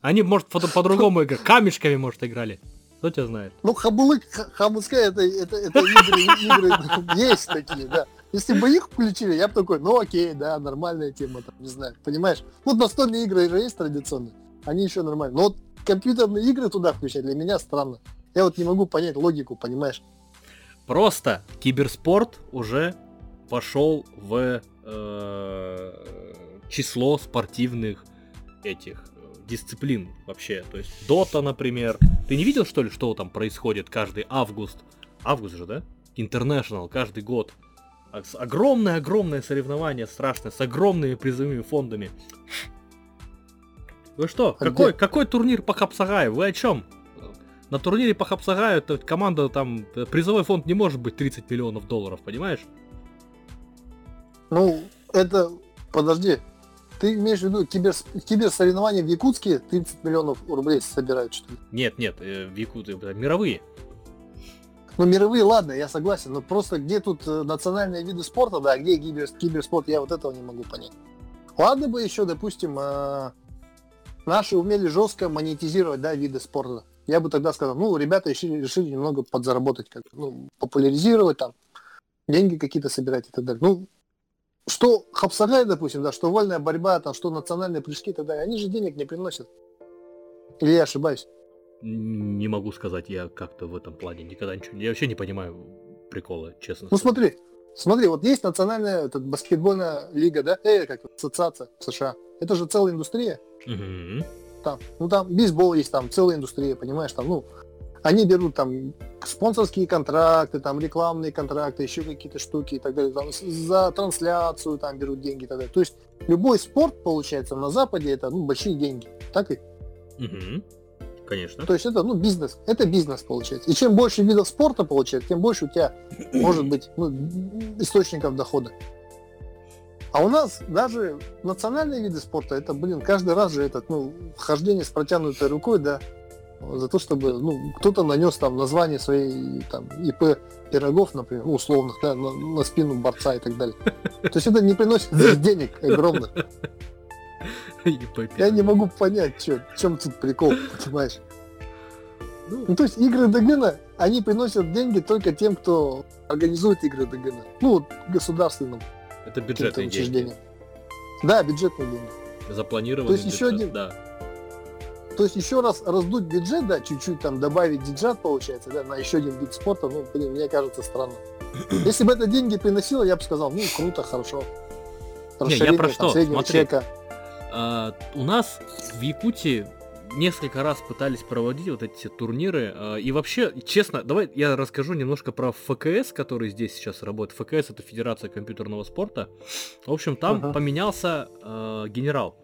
Они, может, по- по-другому играли. Камешками, может, играли. Кто тебя знает? Ну, хабулык, ха- хабускай, это, это, это игры, игры есть такие, да. Если бы их включили, я бы такой, ну окей, да, нормальная тема, там, не знаю, понимаешь? Вот настольные игры же есть традиционные, они еще нормальные. Но вот компьютерные игры туда включать для меня странно. Я вот не могу понять логику, понимаешь? Просто киберспорт уже пошел в э, число спортивных этих э, дисциплин вообще. То есть Дота, например. Ты не видел, что ли, что там происходит каждый август? Август же, да? International каждый год. А Огромное-огромное соревнование страшное, с огромными призовыми фондами. Вы что? А какой, где? какой турнир по Хапсагаю? Вы о чем? На турнире по Хапсагаю команда там, э, призовой фонд не может быть 30 миллионов долларов, понимаешь? Ну, это, подожди, ты имеешь в виду кибер, киберсоревнования в Якутске 30 миллионов рублей собирают, что ли? Нет, нет, э, в Якуты, э, мировые. Ну, мировые, ладно, я согласен, но просто где тут э, национальные виды спорта, да, а где кибер, киберспорт, я вот этого не могу понять. Ладно бы еще, допустим, наши умели жестко монетизировать, да, виды спорта. Я бы тогда сказал, ну, ребята решили, решили немного подзаработать, как, ну, популяризировать там, деньги какие-то собирать и так далее. Ну, что Хапсагай, допустим, да, что вольная борьба, там, что национальные прыжки и так далее, они же денег не приносят. Или я ошибаюсь? Не могу сказать, я как-то в этом плане никогда ничего... Я вообще не понимаю прикола, честно. Ну сказать. смотри, смотри, вот есть национальная этот, баскетбольная лига, да, э, как ассоциация в США. Это же целая индустрия. Мгм. Там, ну там бейсбол есть, там целая индустрия, понимаешь, там, ну, они берут там спонсорские контракты, там рекламные контракты, еще какие-то штуки и так далее, там, за трансляцию там берут деньги и так далее. То есть любой спорт, получается, на Западе это ну, большие деньги. Так и Мгм. Конечно. То есть это, ну, бизнес. Это бизнес, получается. И чем больше видов спорта получается, тем больше у тебя может быть ну, источников дохода. А у нас даже национальные виды спорта, это, блин, каждый раз же этот, ну, хождение с протянутой рукой, да, за то, чтобы, ну, кто-то нанес там название своей, там, ИП пирогов, например, ну, условных, да, на, на спину борца и так далее. То есть это не приносит денег огромных. Я не могу понять, чё, в чем тут прикол, понимаешь? Ну, Ну, то есть игры Дагена, они приносят деньги только тем, кто организует игры Дагена. Ну, вот государственным это бюджетные деньги. Да, бюджетные деньги. Запланированный То есть еще бюджет, один- Да. То есть еще раз раздуть бюджет, да, чуть-чуть там добавить диджат, получается, да, на еще один вид спорта, ну, блин, мне кажется странно. Если бы это деньги приносило, я бы сказал, ну, круто, хорошо. Не, я про что? Смотри. А, у нас в Якутии несколько раз пытались проводить вот эти турниры. а, и вообще, честно, давай я расскажу немножко про ФКС, который здесь сейчас работает. ФКС это Федерация компьютерного спорта. В общем, там Ага. поменялся а, генерал.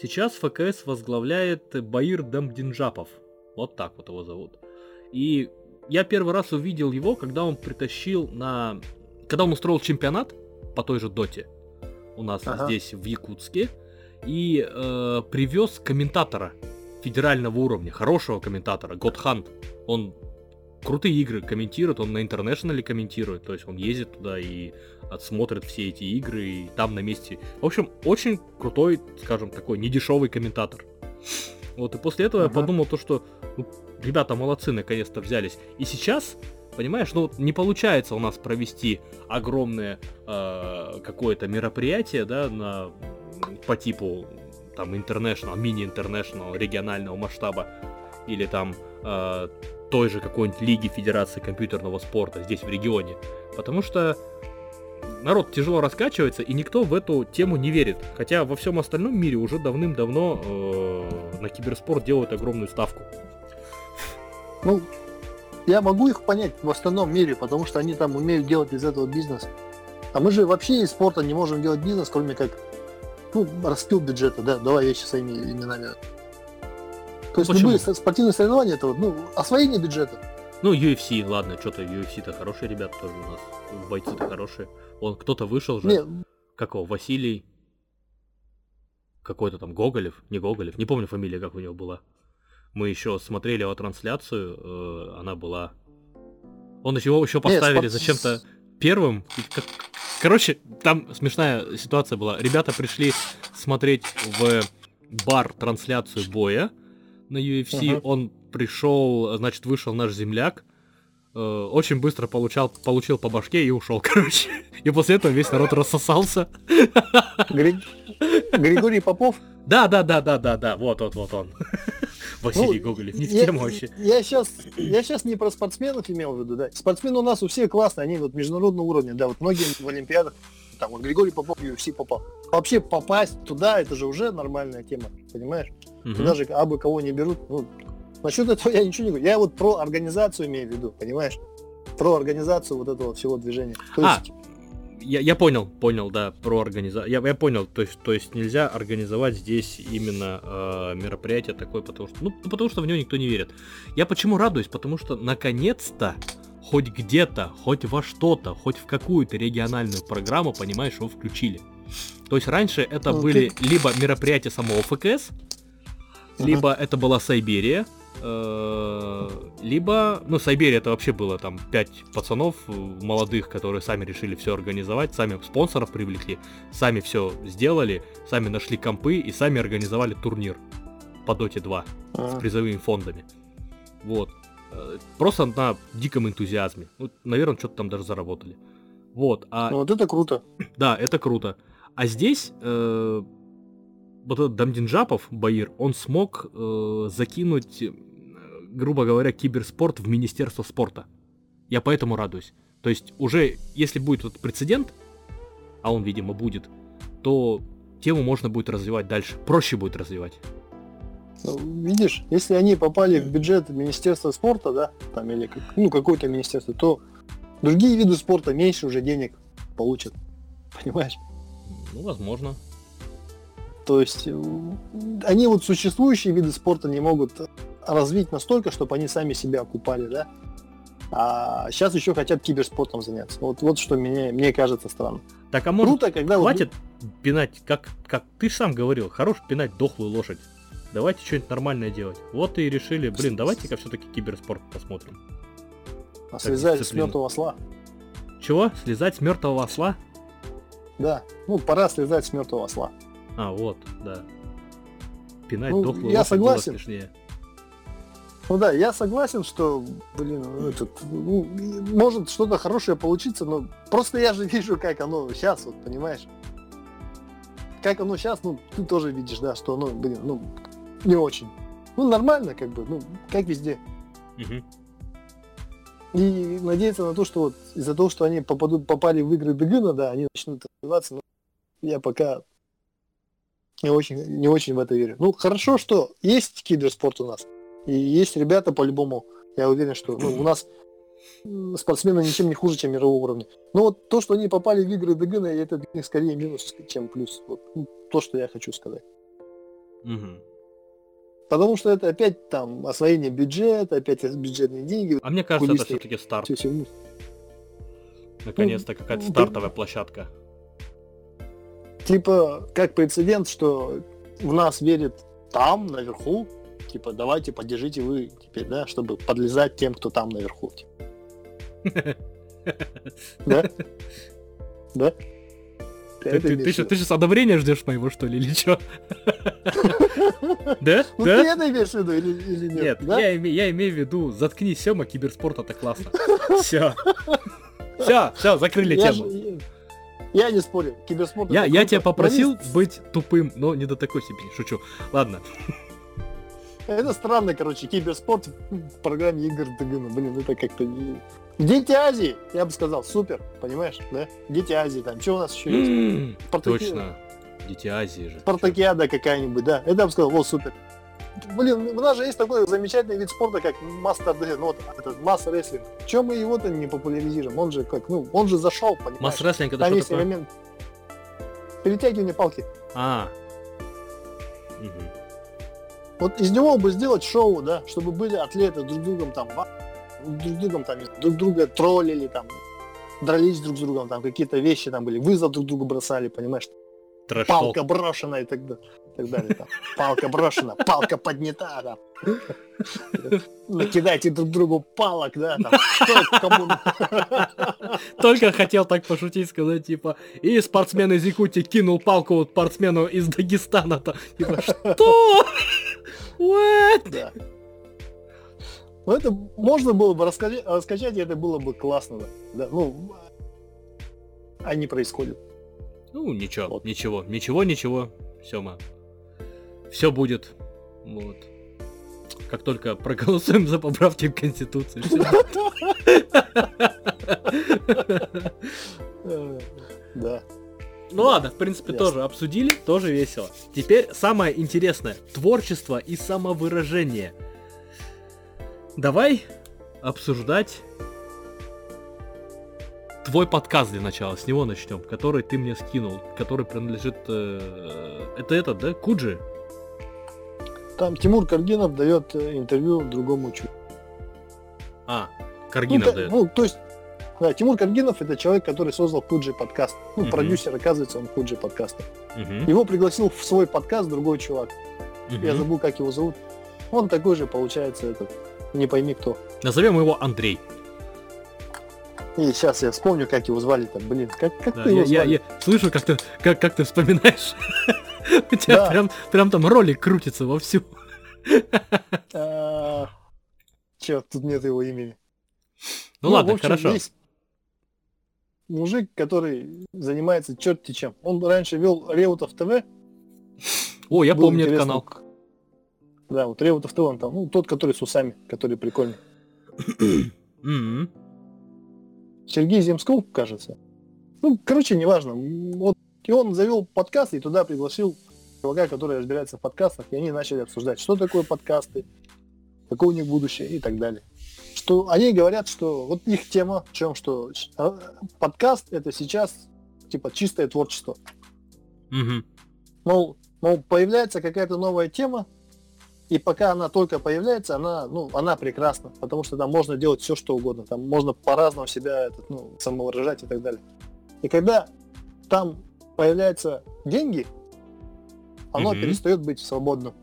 Сейчас ФКС возглавляет Баир Дамдинжапов. Вот так вот его зовут. И я первый раз увидел его, когда он притащил на... Когда он устроил чемпионат по той же доте у нас Ага. здесь в Якутске и э, привез комментатора федерального уровня, хорошего комментатора, Готхант. Он крутые игры комментирует, он на интернешнале комментирует, то есть он ездит туда и отсмотрит все эти игры, и там на месте. В общем, очень крутой, скажем, такой недешевый комментатор. Вот, и после этого я Ага. подумал то, что ну, ребята молодцы, наконец-то взялись. И сейчас, понимаешь, ну вот не получается у нас провести огромное э, какое-то мероприятие, да, на, по типу там international, мини-интернешнл, регионального масштаба, или там э, той же какой-нибудь лиги Федерации компьютерного спорта здесь в регионе. Потому что народ тяжело раскачивается, и никто в эту тему не верит. Хотя во всем остальном мире уже давным-давно э, на киберспорт делают огромную ставку. Ну, я могу их понять в остальном мире, потому что они там умеют делать из этого бизнес. А мы же вообще из спорта не можем делать бизнес, кроме как, ну, распил бюджета, да, давай вещи своими именами. То есть почему? любые спортивные соревнования, это вот, ну, освоение бюджета. Ну, UFC, ладно, что-то UFC-то хорошие ребята тоже у нас. Бойцы-то хорошие. Он кто-то вышел же. Не, Какого? Василий. какой-то там Гоголев, не Гоголев, не помню фамилия, как у него была. Мы еще смотрели его трансляцию, э, она была... Он его еще поставили спорт- зачем-то первым. Как- Короче, там смешная ситуация была. Ребята пришли смотреть в бар трансляцию боя на UFC. Ага. Он пришел, значит, вышел наш земляк. э, Очень быстро получал, получил по башке и ушел, короче. И после этого весь народ рассосался. Гри- Григорий Попов. Да, да, да, да, да, да, вот, вот, вот он. Василий Ну, Гоголев, не в тему вообще. Я сейчас, я сейчас не про спортсменов имел в виду, да. Спортсмены у нас у всех классные, они вот международного уровня, да, вот многие в Олимпиадах, там вот Григорий Попов в UFC попал. Вообще попасть туда, это же уже нормальная тема, понимаешь? Мгм. Даже абы кого не берут, ну, насчет этого я ничего не говорю. Я вот про организацию имею в виду, понимаешь? Про организацию вот этого всего движения. То А, есть, Я, я понял, понял, да, про организацию. Я, я понял, то есть, то есть нельзя организовать здесь именно э, мероприятие такое, потому что, ну, ну, потому что в него никто не верит. Я почему радуюсь? Потому что наконец-то хоть где-то, хоть во что-то, хоть в какую-то региональную программу, понимаешь, его включили. То есть раньше это Ну, были либо мероприятия самого ФКС, Ага. либо это была Сайберия, либо, ну, Сайберия это вообще было там пять пацанов э, молодых, которые сами решили все организовать, сами спонсоров привлекли, сами все сделали, сами нашли компы и сами организовали турнир по Доте 2 с а, призовыми фондами. Вот. Э, Просто на диком энтузиазме. Ну, наверное, что-то там даже заработали. Вот. А ну, вот это круто. да, это круто. А здесь э, вот этот Дамдинджапов, Баир, он смог э, закинуть, э, грубо говоря, киберспорт в Министерство спорта. Я поэтому радуюсь. То есть уже, если будет вот прецедент, а он, видимо, будет, то тему можно будет развивать дальше. Проще будет развивать. Ну, видишь, если они попали в бюджет Министерства спорта, да, там или как- ну какое-то министерство, то другие виды спорта меньше уже денег получат. Понимаешь? Ну, возможно. То есть э, они вот существующие виды спорта не могут развить настолько, чтобы они сами себя окупали, да? А сейчас еще хотят киберспортом заняться. Вот, вот что мне, мне кажется странно. Так, а может, Круто, когда вот- хватит пинать, как, как ты сам говорил, хорош пинать дохлую лошадь. Давайте что-нибудь нормальное делать. Вот и решили, блин, давайте-ка все-таки киберспорт посмотрим. а слезать с мертвого осла. Чего? Слезать с мертвого осла? Да, ну пора слезать с мертвого осла. А, вот, да. Пинать Ну, дохлую я согласен. смешнее. Ну да, я согласен, что, блин, этот, ну, может что-то хорошее получиться, но просто я же вижу, как оно сейчас, вот, понимаешь? Как оно сейчас, ну, ты тоже видишь, да, что оно, блин, ну, не очень. Ну, нормально, как бы, ну, как везде. Мгм. И надеяться на то, что вот из-за того, что они попадут, попали в игры Дегына, да, они начнут развиваться, но я пока не очень, не очень в это верю. Ну, хорошо, что есть киберспорт у нас. И есть ребята по-любому, я уверен, что ну, у нас спортсмены ничем не хуже, чем мирового уровня. Но вот то, что они попали в игры Дегына, это для них скорее минус, чем плюс. Вот, ну, то, что я хочу сказать. Мгм. Потому что это опять там освоение бюджета, опять бюджетные деньги. А мне кажется, это Кулисные. все-таки старт. Наконец-то какая-то ну, стартовая площадка. Типа, как прецедент, что в нас верят там, наверху, типа, давайте поддержите вы теперь, да, чтобы подлезать тем, кто там наверху. типа. Да? Да? Ты, ты, ты, виду? ты сейчас одобрения ждешь моего, что ли, или что? Да? Ну ты это имеешь в виду или, нет? Нет, я, име- я имею в виду, заткнись, Сема, киберспорт это классно. Все. Все, все, закрыли тему. Я не спорю, киберспорт Я, я тебя попросил быть тупым, но не до такой степени, шучу. Ладно. Это странно, короче, киберспорт в программе игр Дагына. Блин, это как-то не... Дети Азии, я бы сказал, супер, понимаешь, да? Дети Азии, там, что у нас еще есть? Точно. Дети Азии же. Спартакиада какая-нибудь, да. Это я бы сказал, вот супер. Блин, у нас же есть такой замечательный вид спорта, как мастер ну вот этот масс рестлинг. Чем мы его-то не популяризируем? Он же как, ну, он же зашел, понимаешь? Масс рестлинг это Там что есть такое? элемент перетягивания палки. А. Мгм. Вот из него бы сделать шоу, да, чтобы были атлеты друг другом там, друг другом там, друг друга троллили там, дрались друг с другом, там какие-то вещи там были, вызов друг другу бросали, понимаешь, Трэш-ток. палка брошена и так далее. И так далее. Там. Палка брошена, палка поднята, там. Накидайте друг другу палок, да, там. Кто кому... Только хотел так пошутить, сказать, типа, и спортсмен из Якутии кинул палку вот спортсмену из Дагестана-то. Типа, что? What? Да. Ну, это можно было бы раскачать, раскачать, и это было бы классно, да. да ну, а не происходит. Ну, ничего, Вот. ничего, ничего, ничего, Сёма. Все будет. Вот. Как только проголосуем за поправки в. Э, Да. Ну ладно, в принципе, Ясно. тоже обсудили, тоже весело. Теперь самое интересное. Творчество и самовыражение. Давай обсуждать твой подкаст для начала, с него начнем, который ты мне скинул, который принадлежит... э, это этот, да? Куджи? Там Тимур Каргинов дает э, интервью другому чуваку. А, Ну, Каргинов та- дает. ну, то есть, да, Тимур Каргинов это человек, который создал Куджи подкаст. Ну, Мгм. продюсер, оказывается, он Куджи подкаста. Мгм, Его пригласил в свой подкаст другой чувак. мгм. Я забыл, как его зовут. Он такой же, получается, этот, не пойми кто. Назовем его Андрей. И сейчас я вспомню, как его звали-то. Блин, как, как Да, ты я, его я- звали? я слышу, как ты, как, как ты вспоминаешь. У тебя прям, прям там ролик крутится вовсю. А, Чё, тут нет его имени. Ну, ладно, в общем, хорошо. есть мужик, который занимается черти чем. Он раньше вел Реутов ТВ. О, я Был помню этот канал. Да, вот Реутов ТВ, он там, ну, тот, который с усами, который прикольный. Сергей Земсков, кажется. Ну, короче, неважно. Вот, и он завел подкаст и туда пригласил чувака, который разбирается в подкастах, и они начали обсуждать, что такое подкасты, какое у них будущее и так далее. Что они говорят, что вот их тема в чем, что э, подкаст это сейчас типа чистое творчество. Мгм. Мол, мол, появляется какая-то новая тема, и пока она только появляется, она, ну, она прекрасна, потому что там можно делать все, что угодно, там можно по-разному себя этот, ну, самовыражать и так далее. И когда там появляются деньги, оно Мгм. перестает быть свободным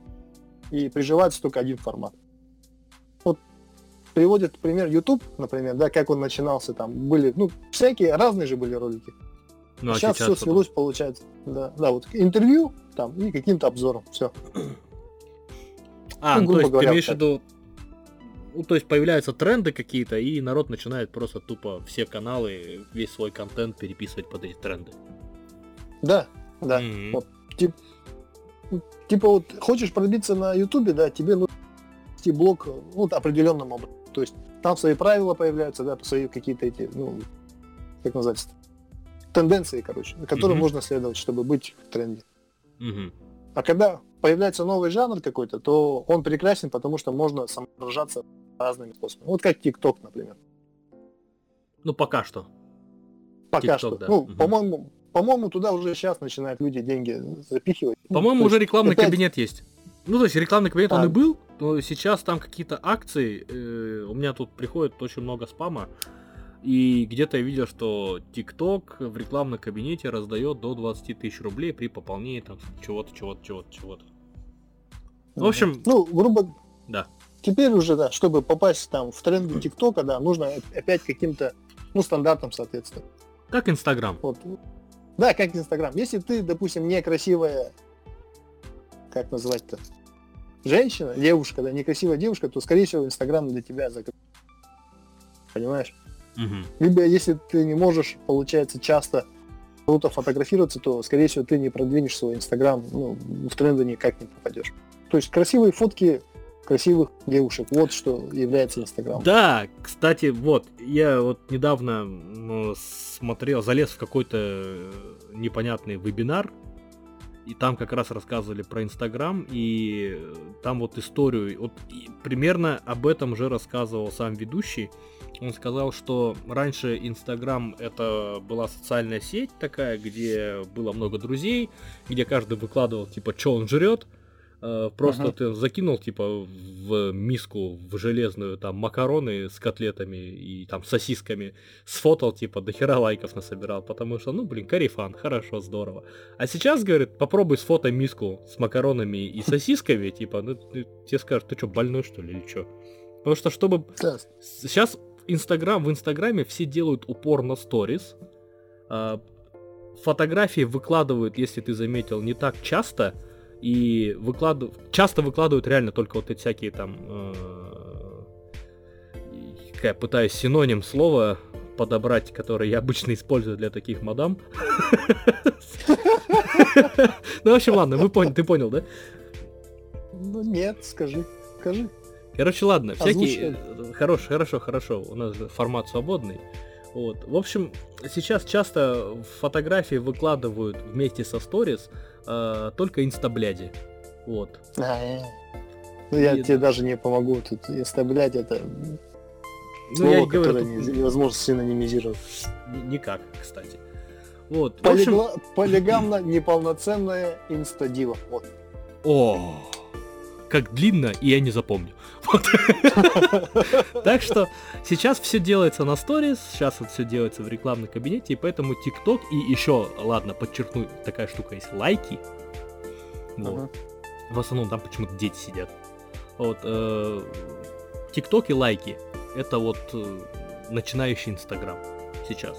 и приживается только один формат. Вот приводит пример YouTube, например, да, как он начинался, там были, ну, всякие разные же были ролики. Ну, а сейчас, сейчас все свелось, получается. Да, да, вот интервью там и каким-то обзором. Все. А, ну, ну, то есть говоря, ты имеешь в виду... Ну, то есть появляются тренды какие-то, и народ начинает просто тупо все каналы, весь свой контент переписывать под эти тренды. Да, да. Мгм. Вот. Типа вот хочешь пробиться на Ютубе, да, тебе нужно блог ну, вот определенным образом. То есть там свои правила появляются, да, свои какие-то эти, ну, как называется, тенденции, короче, которым Мгм. нужно следовать, чтобы быть в тренде. Мгм. А когда появляется новый жанр какой-то, то он прекрасен, потому что можно самовыражаться разными способами. Вот как ТикТок, например. Ну, пока что. Пока TikTok, что. да. Ну, Мгм. по-моему, по-моему, туда уже сейчас начинают люди деньги запихивать. По-моему, уже рекламный опять- кабинет есть. Ну, то есть рекламный кабинет он А. и был, но сейчас там какие-то акции. э, у меня тут приходит очень много спама. И где-то я видел, что TikTok в рекламном кабинете раздает до 20 тысяч рублей при пополнении там чего-то, чего-то, чего-то, чего-то. В общем, Ну, грубо... Да. Теперь уже, да, чтобы попасть там в тренды ТикТока, да, нужно опять каким-то, ну, стандартам соответствовать. как Инстаграм. Вот. Да, как Инстаграм. Если ты, допустим, некрасивая, как назвать-то, женщина, девушка, да, некрасивая девушка, то, скорее всего, Инстаграм для тебя закрыт. Понимаешь? Мгм. Либо если ты не можешь, получается, часто круто фотографироваться, то, скорее всего, ты не продвинешь свой Инстаграм, ну, в тренды никак не попадешь. То есть красивые фотки красивых девушек, вот что является Инстаграм. Да, кстати, вот, я вот недавно м, смотрел, залез в какой-то э, непонятный вебинар, и там как раз рассказывали про Инстаграм, и там вот историю, вот примерно об этом же рассказывал сам ведущий. Он сказал, что раньше Инстаграм это была социальная сеть такая, где было много друзей, где каждый выкладывал, типа, что он жрет, Просто Ага. ты закинул, типа, в миску, в железную, там, макароны с котлетами и там сосисками, сфотал, типа, до хера лайков насобирал, потому что, ну, блин, карифан, хорошо, здорово. А сейчас, говорит, попробуй сфотай миску с макаронами и сосисками, типа, ну, тебе скажут, ты что, больной, что ли, или что? Потому что, чтобы. Сейчас Инстаграм, в Инстаграме все делают упор на сторис. А, Фотографии выкладывают, если ты заметил, не так часто. И выкладывают, часто выкладывают реально только вот эти всякие там... э, я пытаюсь синоним слова подобрать, которое я обычно использую для таких мадам. Ну, в общем, ладно, вы поняли, ты понял, да? Ну нет, скажи, скажи. Короче, ладно, всякие... Хорошо, хорошо, хорошо, у нас же формат свободный. Вот. В общем, сейчас часто фотографии выкладывают вместе со сторис э, только инстабляди. Вот. А, э. Ну я И- тебе даже не помогу тут инстаблять это Ну, слово, я говорю, которое тут не- невозможно синонимизировать. ни- никак, кстати. Вот. В общем, Полигла- Полигамно неполноценная инстадива. Вот. О, как длинно, и я не запомню. Так что сейчас все делается на сторис, сейчас вот все делается в рекламном кабинете, и поэтому ТикТок и еще, ладно, подчеркну, такая штука есть, лайки. В основном там почему-то дети сидят. Вот. э, ТикТок и лайки. Это вот э, начинающий Инстаграм сейчас.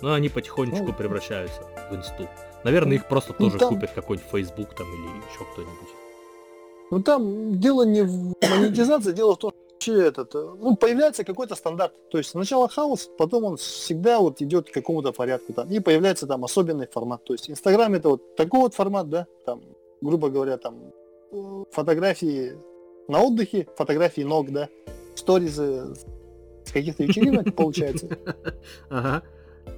Но они потихонечку превращаются в инсту. Наверное, их просто ну, тоже купят какой-нибудь Facebook там или еще кто-нибудь. Ну там дело не в монетизации, дело в том, что этот, э, ну, появляется какой-то стандарт. То есть сначала хаос, потом он всегда вот идет к какому-то порядку там. И появляется там особенный формат. То есть Инстаграм это вот такой вот формат, да, там, грубо говоря, там э, фотографии на отдыхе, фотографии ног, да, сторизы с каких-то вечеринок получается. Ага.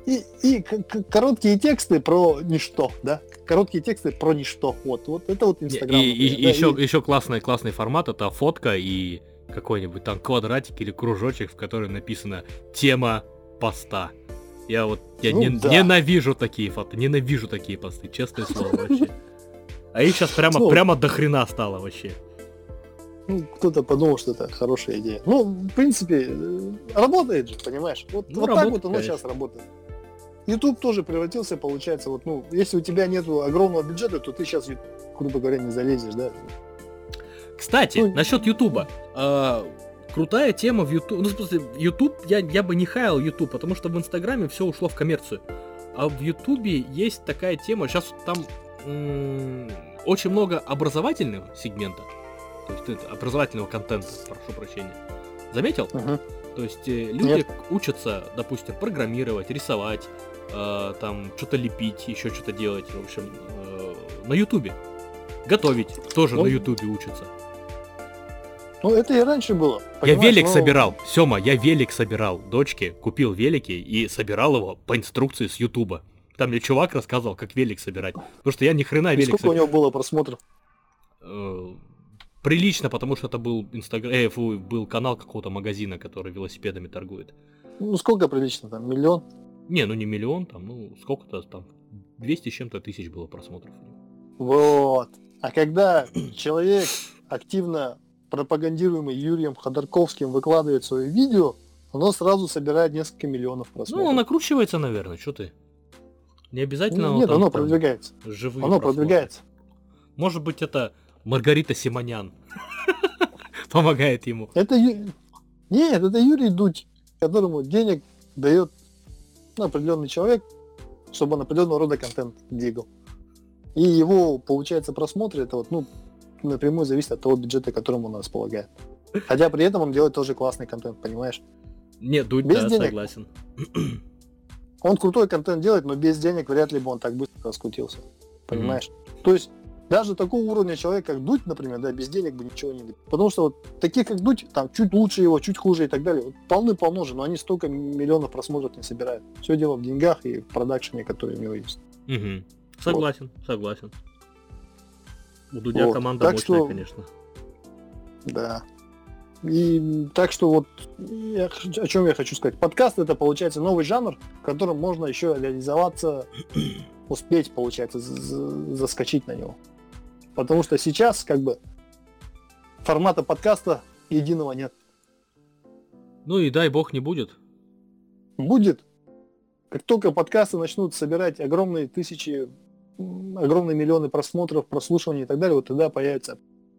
И, и короткие тексты про ничто, да, короткие тексты про ничто. Вот, вот это вот Инстаграм. и- и да, еще, и- еще классный, классный формат это фотка и какой-нибудь там квадратик или кружочек, в котором написано тема поста. Я вот я Ну не- да. ненавижу такие фото, ненавижу такие посты, честное слово вообще. А их сейчас прямо, Ну. прямо до хрена стало вообще. Ну, кто-то подумал, что это хорошая идея. Ну, в принципе, э, работает же, понимаешь? Вот, Ну, вот так работает, вот оно конечно. сейчас работает. YouTube тоже превратился, получается, вот, ну, если у тебя нету огромного бюджета, то ты сейчас, грубо говоря, не залезешь, да? Кстати, Ну, насчет Ютуба. А, крутая тема в Ютубе. Ну, в смысле, Ютуб, я, я бы не хаял Ютуб, потому что в Инстаграме все ушло в коммерцию. А в Ютубе есть такая тема, сейчас там м, очень много образовательного сегмента. То есть это образовательного контента, прошу прощения. Заметил? Мгм. То есть э, люди учатся, допустим, программировать, рисовать, э, там что-то лепить, еще что-то делать, в общем, э, на Ютубе. Готовить тоже Ну, на Ютубе учатся. Ну, это и раньше было. Я велик но- собирал, Сема, я велик собирал дочке, купил велики и собирал его по инструкции с Ютуба. Там мне чувак рассказывал, как велик собирать. Потому что я ни хрена И велик сколько у него было просмотров? Э, Прилично, потому что это был инстаграм, э, фу, был канал какого-то магазина, который велосипедами торгует. Ну, сколько прилично там? Миллион? Не, ну не миллион, там, ну сколько-то там, 200 с чем-то тысяч было просмотров. Вот. А когда человек, активно пропагандируемый Юрием Ходорковским, выкладывает свое видео, оно сразу собирает несколько миллионов Ну, просмотров. он накручивается, наверное, что ты? Не обязательно Ну, Нет, оно там продвигается. живые Оно просмотры. продвигается. Может быть, это Маргарита Симонян помогает ему. Это Нет, это Юрий Дудь, которому денег дает ну, определенный человек, чтобы он определенного рода контент двигал. И его, получается, просмотры, это вот, ну, напрямую зависит от того бюджета, которым он располагает. Хотя при этом он делает тоже классный контент, понимаешь? Нет, Дудь, Без да, денег. согласен. Он крутой контент делает, но без денег вряд ли бы он так быстро раскрутился. Понимаешь? То есть даже такого уровня человека, как Дудь, например, да, без денег бы ничего не делал. Потому что вот таких, как Дудь, там чуть лучше его, чуть хуже и так далее, вот полны-полно же, но они столько миллионов просмотров не собирают. Все дело в деньгах и в продакшене, который у него есть. Мгм. Согласен, согласен. У Дудя Вот. команда Так мощная, что- конечно. Да. И так что вот я о чем я хочу сказать. Подкаст это получается новый жанр, в котором можно еще реализоваться, успеть, получается, заскочить на него. Потому что сейчас как бы формата подкаста единого нет. Ну и дай бог не будет. Будет. Как только подкасты начнут собирать огромные тысячи, огромные миллионы просмотров, прослушиваний и так далее, вот тогда появится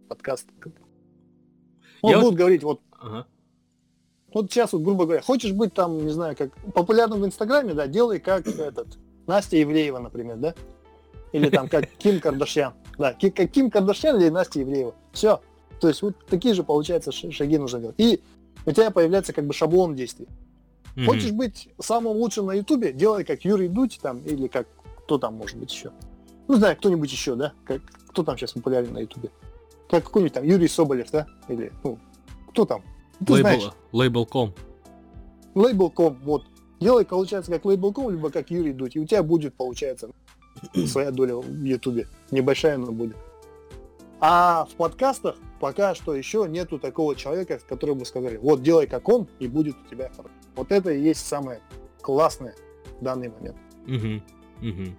подкаст. Он Я вот- будет говорить, вот, Ага. вот сейчас, вот, грубо говоря, хочешь быть там, не знаю, как популярным в Инстаграме, да, делай как этот, Настя Евлеева, например, да? Или там как Ким Кардашьян. Да, Ким Кардашьян или Настя Евлеева. Все. То есть вот такие же, получается, шаги нужно делать. И у тебя появляется как бы шаблон действий. Мгм. Хочешь быть самым лучшим на Ютубе, делай как Юрий Дудь там, или как кто там может быть еще. Ну, знаю, кто-нибудь еще, да? Как, кто там сейчас популярен на Ютубе? Как какой-нибудь там Юрий Соболев, да? Или, ну, кто там? Ты знаешь. Лейбл, лейбл.ком. Лейбл.ком, вот. Делай, получается, как Лейбл.ком, либо как Юрий Дудь, и у тебя будет, получается, своя доля в Ютубе. Небольшая, но будет. А в подкастах пока что еще нету такого человека, который бы сказали, вот делай как он, и будет у тебя хорошо. Вот это и есть самое классное в данный момент. Мгм, мгм.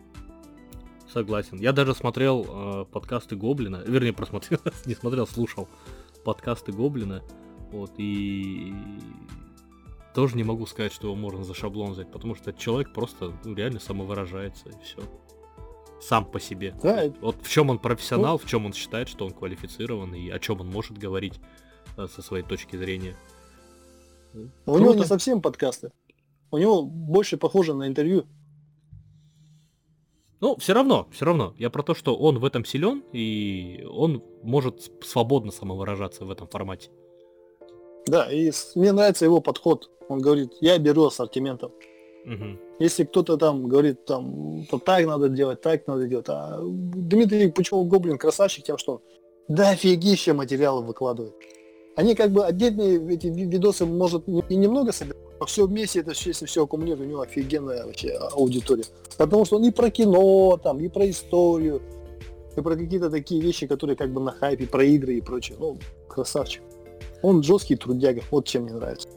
Согласен. Я даже смотрел э, подкасты Гоблина, вернее, просмотрел, не смотрел, слушал подкасты Гоблина, вот, и тоже не могу сказать, что его можно за шаблон взять, потому что этот человек просто ну, реально самовыражается, и все. Сам по себе. Да, Вот в чем он профессионал, в чем он считает, что он квалифицирован, и о чем он может говорить э, со своей точки зрения. Ну, Но у него круто. не совсем подкасты. У него больше похоже на интервью. Ну, все равно, все равно. Я про то, что он в этом силен, и он может свободно самовыражаться в этом формате. Да, и мне нравится его подход. Он говорит, я беру ассортиментом. Мгм. Если кто-то там говорит, там, то так надо делать, так надо делать. А Дмитрий почему Гоблин красавчик тем, что да офигища материалов выкладывает. Они как бы отдельные эти ви- видосы, может, не немного собирают, а все вместе, это если все аккумулирует, у него офигенная вообще аудитория. Потому что он и про кино, там, и про историю, и про какие-то такие вещи, которые как бы на хайпе, про игры и прочее. Ну, красавчик. Он жесткий трудяга, вот чем мне нравится.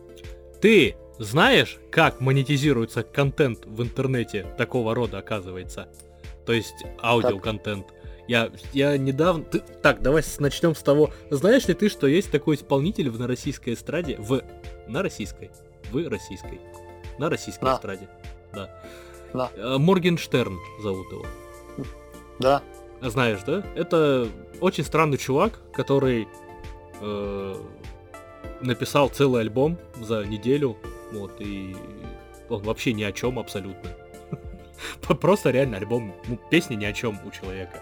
Ты знаешь, как монетизируется контент в интернете такого рода, оказывается? То есть аудиоконтент. Я, я недавно... ты- Так, давай начнем с того. Знаешь ли ты, что есть такой исполнитель в на российской эстраде? В... На российской? В российской. На российской Да. эстраде. Да. Да. Э, Моргенштерн зовут его. Да, Знаешь, да? Это очень странный чувак, который э, написал целый альбом за неделю, вот, и он вообще ни о чем абсолютно. Просто реально альбом, ну, песни ни о чем у человека.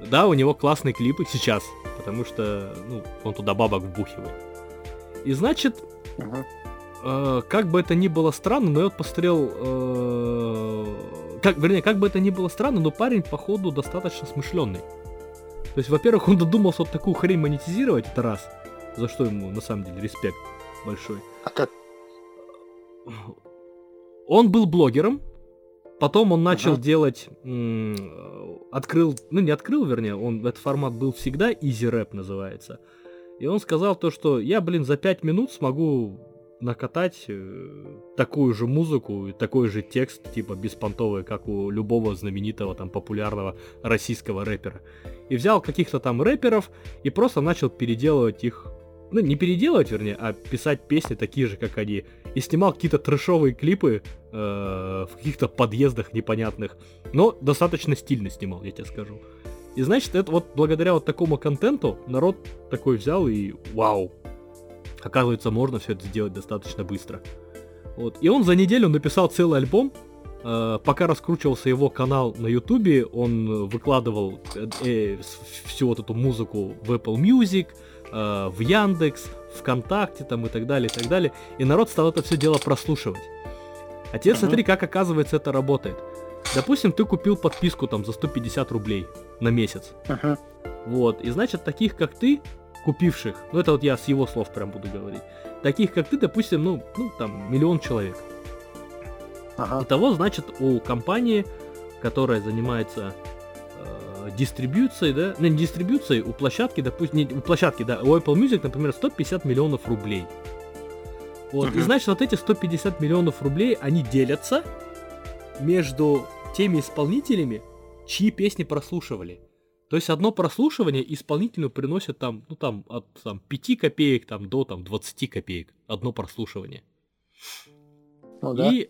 Да, у него классные клипы сейчас, потому что, ну, он туда бабок вбухивает. И значит, Ага. Э, как бы это ни было странно, но я вот посмотрел, э, как, вернее, как бы это ни было странно, но парень, походу, достаточно смышленный. То есть, во-первых, он додумался вот такую хрень монетизировать, это раз, за что ему, на самом деле, респект большой. А как? Он был блогером, потом он начал Ага. делать, э, открыл, ну не открыл, вернее, он, этот формат был всегда, Easy Rap называется. И он сказал то, что я, блин, за 5 минут смогу накатать э, такую же музыку и такой же текст, типа беспонтовый, как у любого знаменитого там популярного российского рэпера. И взял каких-то там рэперов и просто начал переделывать их, ну не переделывать, вернее, а писать песни такие же, как они. И снимал какие-то трэшовые клипы э, в каких-то подъездах непонятных, но достаточно стильно снимал, я тебе скажу. И значит, это вот благодаря вот такому контенту народ такой взял и вау, оказывается, можно все это сделать достаточно быстро. Вот. И он за неделю написал целый альбом. Э, пока раскручивался его канал на Ютубе, он выкладывал э, э, всю вот эту музыку в Apple Music, э, в Яндекс, ВКонтакте там и так далее, и так далее. И народ стал это все дело прослушивать. А теперь Ага. смотри, как оказывается это работает. Допустим, ты купил подписку там за 150 рублей на месяц. Ага. Вот, и значит, таких как ты, купивших, ну это вот я с его слов прям буду говорить, таких как ты, допустим, ну, ну там, миллион человек. Ага. Итого, значит, у компании, которая занимается э, дистрибьюцией, да, ну, не дистрибьюцией, у площадки, допустим, не, у площадки, да, у Apple Music, например, 150 миллионов рублей. Вот, и Мгм. значит, вот эти 150 миллионов рублей, они делятся между теми исполнителями, чьи песни прослушивали. То есть одно прослушивание исполнителю приносит там, ну там, от там, 5 копеек там, до там, 20 копеек. Одно прослушивание. Ну да. И,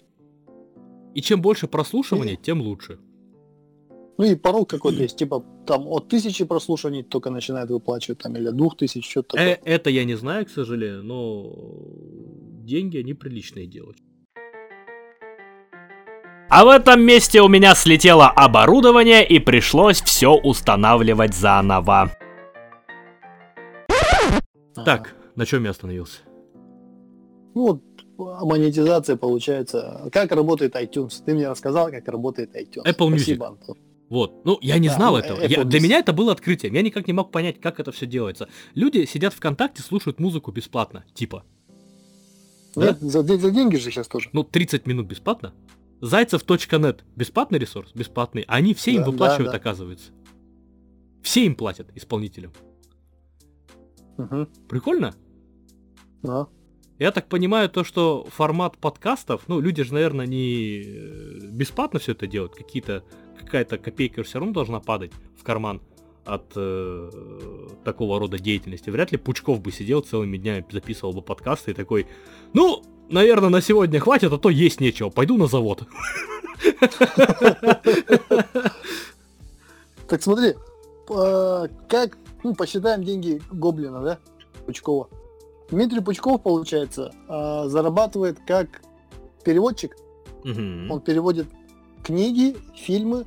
и чем больше прослушивания, тем лучше. Ну и порог какой-то есть, типа там от тысячи прослушиваний только начинает выплачивать, там, или двух тысяч, что-то Э, такое. это я не знаю, к сожалению, но деньги они приличные делают. А в этом месте у меня слетело оборудование и пришлось все устанавливать заново. Ага. Так, на чем я остановился? Ну вот а монетизация получается. Как работает iTunes? Ты мне рассказал, как работает iTunes. Apple Music. Спасибо, Антон. Вот, ну я не Да, знал ну, этого. Apple Я- для меня это было открытием. Я никак не мог понять, как это все делается. Люди сидят ВКонтакте, слушают музыку бесплатно, типа. Да? За, за деньги же сейчас тоже. Ну, 30 минут бесплатно. Зайцев.нет бесплатный ресурс, бесплатный. Они все им Да, выплачивают, да, да. оказывается. Все им платят, исполнителям. Мгм. Прикольно? Да. Я так понимаю, то, что формат подкастов, ну, люди же, наверное, не э, бесплатно все это делают, какие-то, какая-то копейка все равно должна падать в карман от э, такого рода деятельности. Вряд ли Пучков бы сидел целыми днями, записывал бы подкасты и такой, ну, наверное, на сегодня хватит, а то есть нечего, пойду на завод. Так смотри, как, ну, посчитаем деньги Гоблина, да, Пучкова. Дмитрий Пучков, получается, а, зарабатывает как переводчик. Мгм. Он переводит книги, фильмы,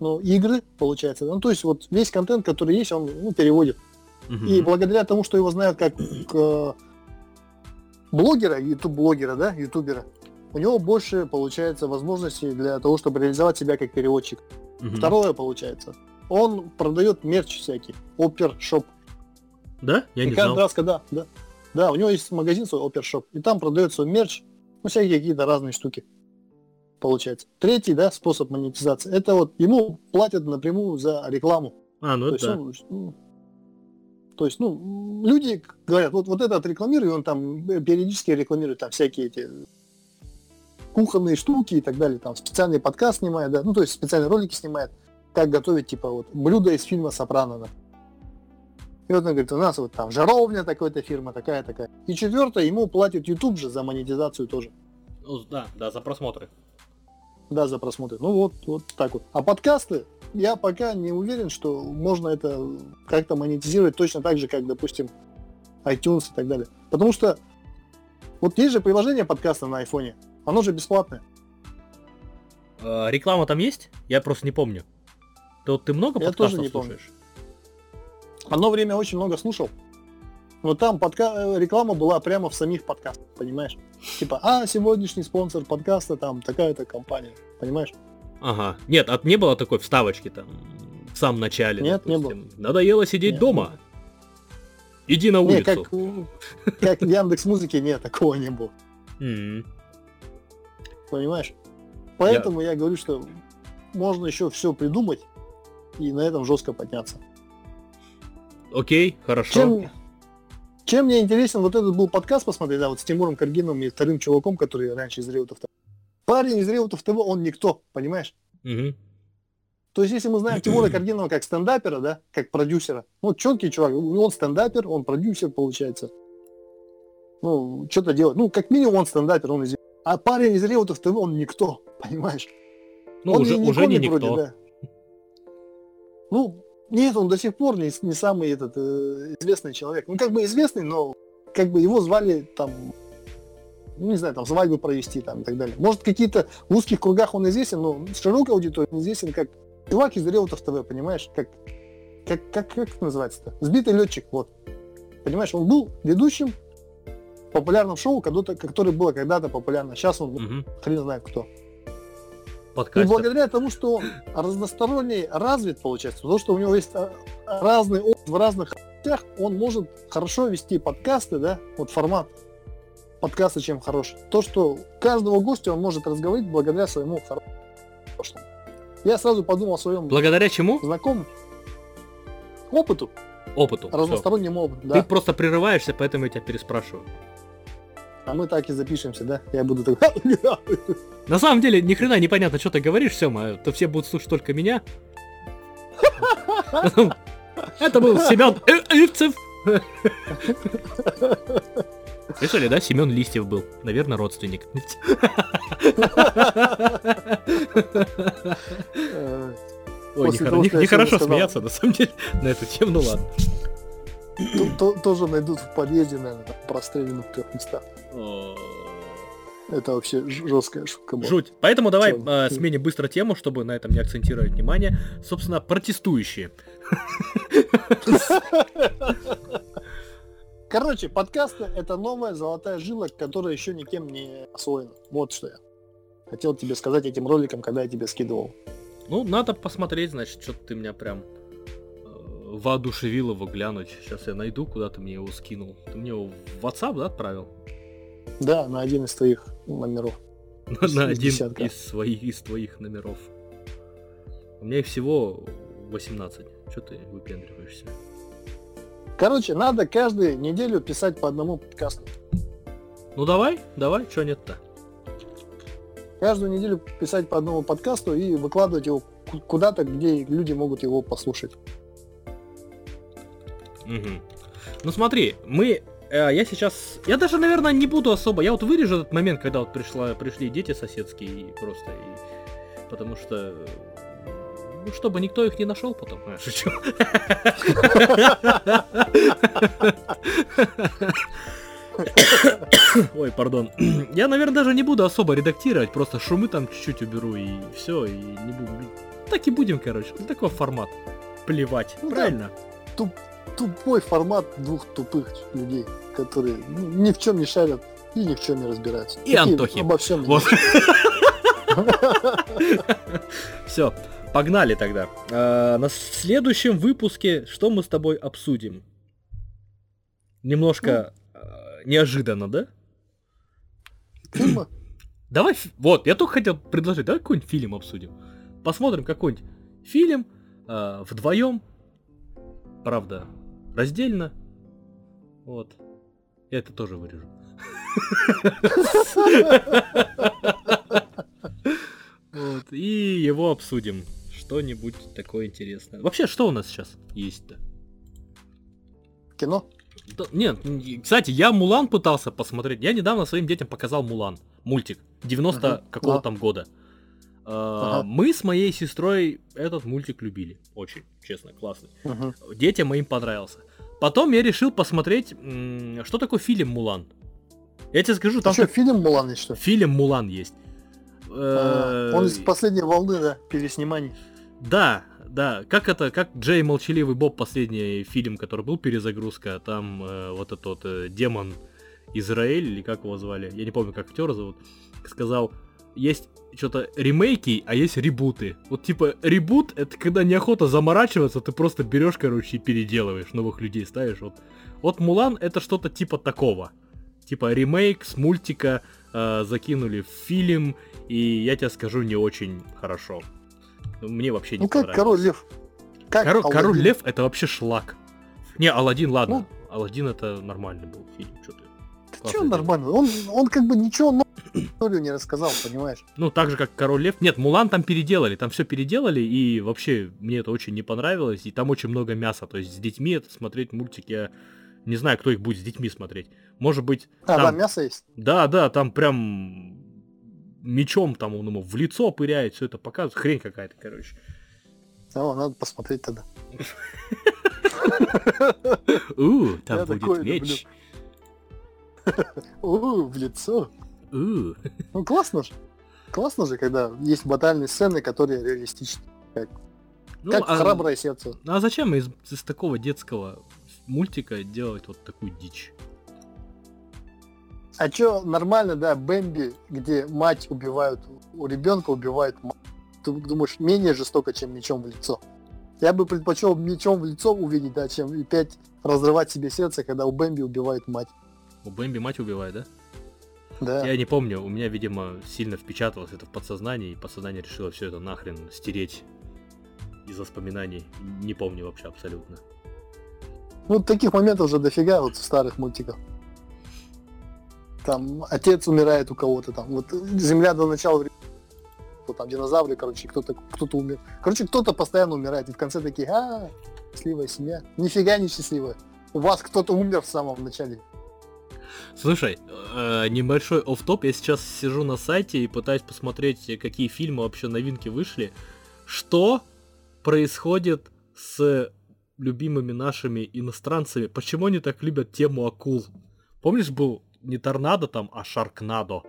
ну, игры, получается. Ну, то есть вот весь контент, который есть, он ну, переводит. Мгм. И благодаря тому, что его знают как э, блогера, ютуб-блогера, да, ютубера, у него больше, получается, возможностей для того, чтобы реализовать себя как переводчик. Мгм. Второе, получается, он продает мерч всякий, опер-шоп. Да? Я и не каждый знал. раз, когда, да, да, у него есть магазин свой, опер-шоп, и там продает свой мерч, ну, всякие какие-то разные штуки. Получается. Третий, да, способ монетизации, это вот ему платят напрямую за рекламу. А, ну То это есть, да. он, ну, то есть, ну, люди говорят, вот, вот этот рекламирует, он там периодически рекламирует там всякие эти кухонные штуки и так далее, там специальный подкаст снимает, да, ну, то есть специальные ролики снимает, как готовить, типа, вот, блюдо из фильма «Сопрано», да. И вот он говорит, у нас вот там жаровня такой-то фирма, такая-такая. И четвертое, ему платит YouTube же за монетизацию тоже. Ну, Да, да, за просмотры. Да, за просмотры. Ну вот, вот так вот. А подкасты, я пока не уверен, что можно это как-то монетизировать точно так же, как, допустим, iTunes и так далее. Потому что вот есть же приложение подкаста на айфоне, оно же бесплатное. А, реклама там есть? Я просто не помню. Ты вот ты много Я подкастов тоже не помню. Одно время очень много слушал. Но там подка... э, реклама была прямо в самих подкастах, понимаешь? Типа, а, сегодняшний спонсор подкаста там такая-то компания, понимаешь? Ага. Нет, от не было такой вставочки там в самом начале. Нет, не допустим. Надоело сидеть Нет, дома. Иди на Не, улицу. как, м, как в Яндекс Музыке, нет, такого не было. Понимаешь? Поэтому я... говорю, что можно еще все придумать и на этом жестко подняться. Окей, хорошо. Чем, чем мне интересен вот этот был подкаст посмотреть, да, вот с Тимуром Каргиновым и вторым чуваком, который раньше из Реутов ТВ. Парень из Реутов ТВ, он никто, понимаешь? Мгм. То есть, если мы знаем Тимура Каргинова как стендапера, да, как продюсера, ну, четкий чувак, он стендапер, он продюсер, получается. Ну, что-то делает. Ну, как минимум он стендапер, он из... А парень из Реутов ТВ, он никто, понимаешь? Ну, Он уже, уже не никто. вроде, да. Ну, нет, он до сих пор не, не самый этот э, известный человек. Ну, как бы известный, но как бы его звали там, ну, не знаю, там свадьбу провести там и так далее. Может, какие-то в узких кругах он известен, но широкой аудиторией он известен как чувак из Реутов ТВ, понимаешь? Как, как, как, как это называется-то? Сбитый летчик, вот. Понимаешь, он был ведущим в популярном шоу, которое было когда-то популярно. Сейчас он Мгм. хрен знает кто. И Подкастер. благодаря тому, что он разносторонне развит, получается, то, что у него есть а, разный опыт в разных областях, он может хорошо вести подкасты, да, вот формат подкаста чем хорош. То, что каждого гостя он может разговаривать благодаря своему хорошему прошлому. Я сразу подумал о своем Благодаря чему? знакомом опыту, Опыту. Разностороннему опыту, Ты да. просто прерываешься, поэтому я тебя переспрашиваю. А мы так и запишемся, да. Я буду так... На самом деле, ни хрена непонятно, что ты говоришь, Сема. То все будут слушать только меня. Это был Семен Ивцев. Слышали, да? Семен Листьев был. Наверное, родственник. Ой, нехорошо смеяться, на самом деле, на эту тему, ну ладно. То- то- Тоже найдут в подъезде, наверное, прострелены в трех местах. Это вообще жесткая шутка была. Жуть. Поэтому давай э, сменим быстро тему, чтобы на этом не акцентировать внимание. Собственно, протестующие. Короче, подкасты — это новая золотая жила, которая еще никем не освоена. Вот что я хотел тебе сказать этим роликом, когда я тебе скидывал. Ну, надо посмотреть, значит, что-то ты меня прям э, воодушевил его глянуть. Сейчас я найду, куда ты мне его скинул. Ты мне его в WhatsApp, да, отправил? Да, на один из твоих номеров. На, один десятка. из своих, из твоих номеров. У меня их всего 18. Что ты выпендриваешься? Короче, надо каждую неделю писать по одному подкасту. Ну давай, давай, что нет-то? Каждую неделю писать по одному подкасту и выкладывать его ку- куда-то, где люди могут его послушать. Мгм. Ну смотри, мы... э, я сейчас... Я даже, наверное, не буду особо... Я вот вырежу этот момент, когда вот пришла, пришли дети соседские и просто... и- Потому что... Ну, чтобы никто их не нашел потом. А, шучу. Ой, пардон. Я, наверное, даже не буду особо редактировать, просто шумы там чуть-чуть уберу и все, и не буду. Так и будем, короче. Такой формат. Плевать. Ну да. Правильно? Тупой формат двух тупых людей, которые ну, ни в чем не шарят и ни в чем не разбираются. И Антохи. Обо всем. Вот. Все, погнали тогда. А, на следующем выпуске что мы с тобой обсудим? Немножко а, неожиданно, да? Давай, вот, я только хотел предложить, давай какой-нибудь фильм обсудим. Посмотрим какой-нибудь фильм а, вдвоем, правда, раздельно. Вот. Я это тоже вырежу. Вот, и его обсудим. Что-нибудь такое интересное. Вообще, что у нас сейчас есть-то? Кино? Да, нет, кстати, я Мулан пытался посмотреть. Я недавно своим детям показал Мулан. Мультик. 90 Ага, какого да. там года. А, Ага. Мы с моей сестрой этот мультик любили. Очень, честно, классный. Детям моим понравился. Потом я решил посмотреть, что такое фильм Мулан. Я тебе скажу, там что, фильм Мулан есть, что ли? фильм Мулан есть. А, Э, Он из последней волны, да, пересниманий. Да, да, как это, как Джей Молчаливый Боб, последний фильм, который был перезагрузка, там э, вот этот вот, э, демон Израиль, или как его звали, я не помню, как актера зовут, сказал, есть что-то ремейки, а есть ребуты. Вот типа ребут это когда неохота заморачиваться, ты просто берешь, короче, и переделываешь, новых людей ставишь. Вот, вот Мулан это что-то типа такого. Типа ремейк с мультика э, закинули в фильм, и я тебе скажу, не очень хорошо. Мне вообще не Ну как. Король Лев? Как Коро- Король Аладдин? Лев это вообще шлак. Не, Алладин, ладно. Ну. Алладин это нормальный был фильм, что ты. Чё дело. нормально? Он, он как бы ничего нового историю не рассказал, понимаешь? Ну, так же, как Король Лев. Нет, Мулан там переделали, там все переделали, и вообще мне это очень не понравилось, и там очень много мяса. То есть с детьми это смотреть мультик, я не знаю, кто их будет с детьми смотреть. Может быть, А, там- да, мясо есть. да, да, там прям мечом там он ему в лицо пыряет, все это показывает. Хрень какая-то, короче. О, надо посмотреть тогда. У, там будет меч. У, в лицо. У. Ну классно же. Классно же, когда есть батальные сцены, которые реалистичны. Ну, как а- храброе сердце. Ну а зачем из, из такого детского мультика делать вот такую дичь? А чё, нормально, да, Бэмби, где мать убивают, у ребенка убивают мать. Ты думаешь, менее жестоко, чем мечом в лицо. Я бы предпочел мечом в лицо увидеть, да, чем и пять разрывать себе сердце, когда у Бэмби убивают мать. У Бэмби мать убивает, да? Да. Я не помню, у меня, видимо, сильно впечаталось это в подсознание, и подсознание решило все это нахрен стереть из воспоминаний. Не помню вообще абсолютно. Ну, таких моментов же дофига вот в старых мультиках. Там отец умирает у кого-то там. Вот земля до начала что там динозавры, короче, кто-то кто-то умер. Короче, кто-то постоянно умирает, и в конце такие, а, счастливая семья. Нифига не счастливая. У вас кто-то умер в самом начале. Слушай, э, небольшой оф топ я сейчас сижу на сайте и пытаюсь посмотреть, какие фильмы вообще новинки вышли. Что происходит с любимыми нашими иностранцами? Почему они так любят тему акул? Помнишь, был не торнадо там, а шаркнадо?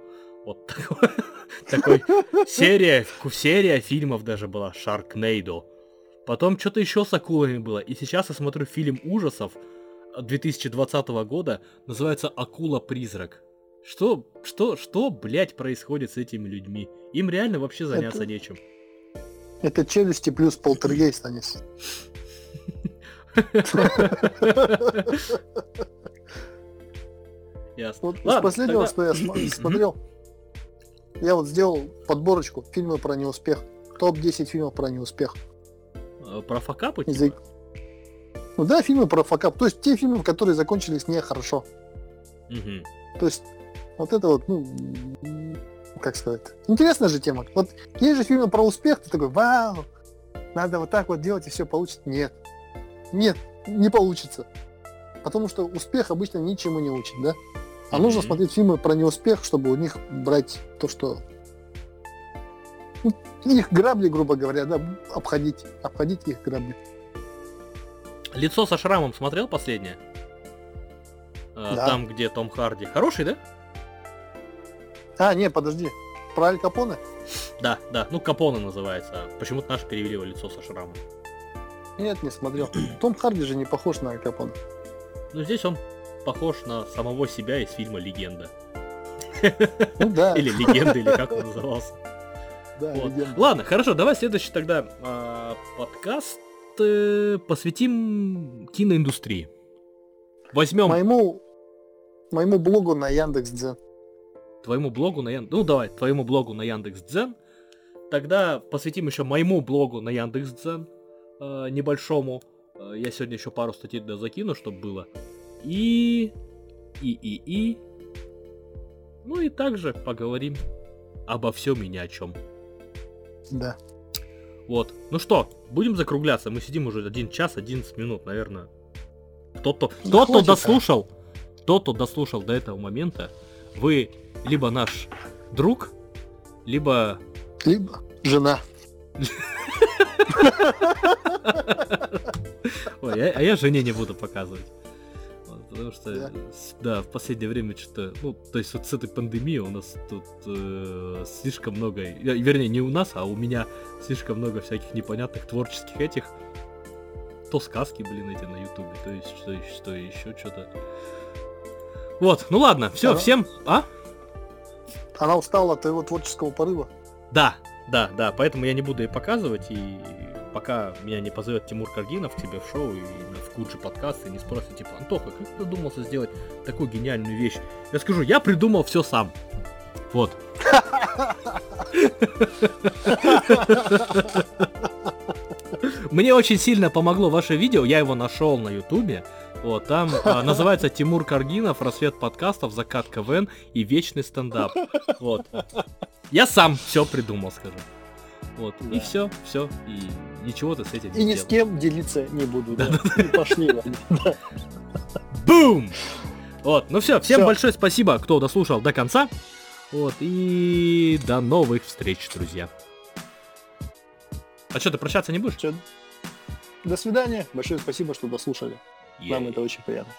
Вот такой, такой серия, серия фильмов даже была, Шаркнейдо. Потом что-то еще с акулами было. И сейчас я смотрю фильм ужасов 2020 года, называется «Акула-призрак». Что, что, что, блядь, происходит с этими людьми? Им реально вообще заняться Это- нечем. Это челюсти плюс полтергейст, Анис. Ясно. Вот из последнего, тогда- что я см- смотрел, я вот сделал подборочку фильмы про неуспех. Топ-10 фильмов про неуспех. Э, Про факапы? Из- типа? Ну да, фильмы про факап. То есть те фильмы, которые закончились нехорошо. Мгм. То есть вот это вот, ну, как сказать, интересная же тема. Вот есть же фильмы про успех, ты такой, вау, надо вот так вот делать и все получится. Нет. Нет, не получится. Потому что успех обычно ничему не учит, да? А нужно Мгм. смотреть фильмы про неуспех, чтобы у них брать то, что... ну, их грабли, грубо говоря, да, обходить, обходить их грабли. Лицо со шрамом смотрел последнее? Э, Да. Там, где Том Харди. Хороший, да? А, не, подожди, про Аль Капоне? Да, да. Ну, Капона называется. Почему-то наши перевели его лицо со шрамом. Нет, не смотрел. Том Харди же не похож на Аль Капоне. Ну, здесь он похож на самого себя из фильма «Легенда». Ну да, Или «Легенда», или как он назывался. да, Вот. легенда. Ладно, хорошо, давай следующий тогда а, подкаст э, посвятим киноиндустрии. Возьмем Моему, моему блогу на Яндекс.Дзен. твоему блогу на Яндекс... Ну, давай, твоему блогу на Яндекс.Дзен. Тогда посвятим еще моему блогу на Яндекс.Дзен э, небольшому. Э, я сегодня еще пару статей туда закину, чтобы было. И... И, и, и... Ну и также поговорим обо всем и ни о чем. Да. Вот. Ну что, будем закругляться. Мы сидим уже 1 час 11 минут, наверное. Тот-то, Да тот, кто хватит, а. дослушал, тот, кто дослушал до этого момента, вы либо наш друг, либо... Либо жена. Ой, а, а я жене не буду показывать. Потому что, Да. да, в последнее время что-то, ну, то есть вот с этой пандемией у нас тут э, слишком много, вернее, не у нас, а у меня слишком много всяких непонятных творческих этих, то сказки, блин, эти на ютубе, то есть что, что еще что-то. Вот, ну ладно, все, Ага. всем, а? Она устала от твоего творческого порыва. Да, да, да, поэтому я не буду ей показывать, и пока меня не позовет Тимур Каргинов к себе в шоу и в Куджи подкаст и не спросит, типа, Антоха, как ты додумался сделать такую гениальную вещь? Я скажу, я придумал все сам. Вот. Мне очень сильно помогло ваше видео, я его нашел на ютубе. Вот, там а, называется Тимур Каргинов, рассвет подкастов, закат КВН и вечный стендап. Вот. Я сам все придумал, скажем. Вот. И Да. все, все. И ничего ты с этим И не ни с кем делиться не буду. Да. И Пошли. Бум! Вот, ну все, всем большое спасибо, кто дослушал до конца. Вот, и до новых встреч, друзья. А что, ты прощаться не будешь? Чё? До свидания. Большое спасибо, что дослушали. Нам Ей. это очень приятно.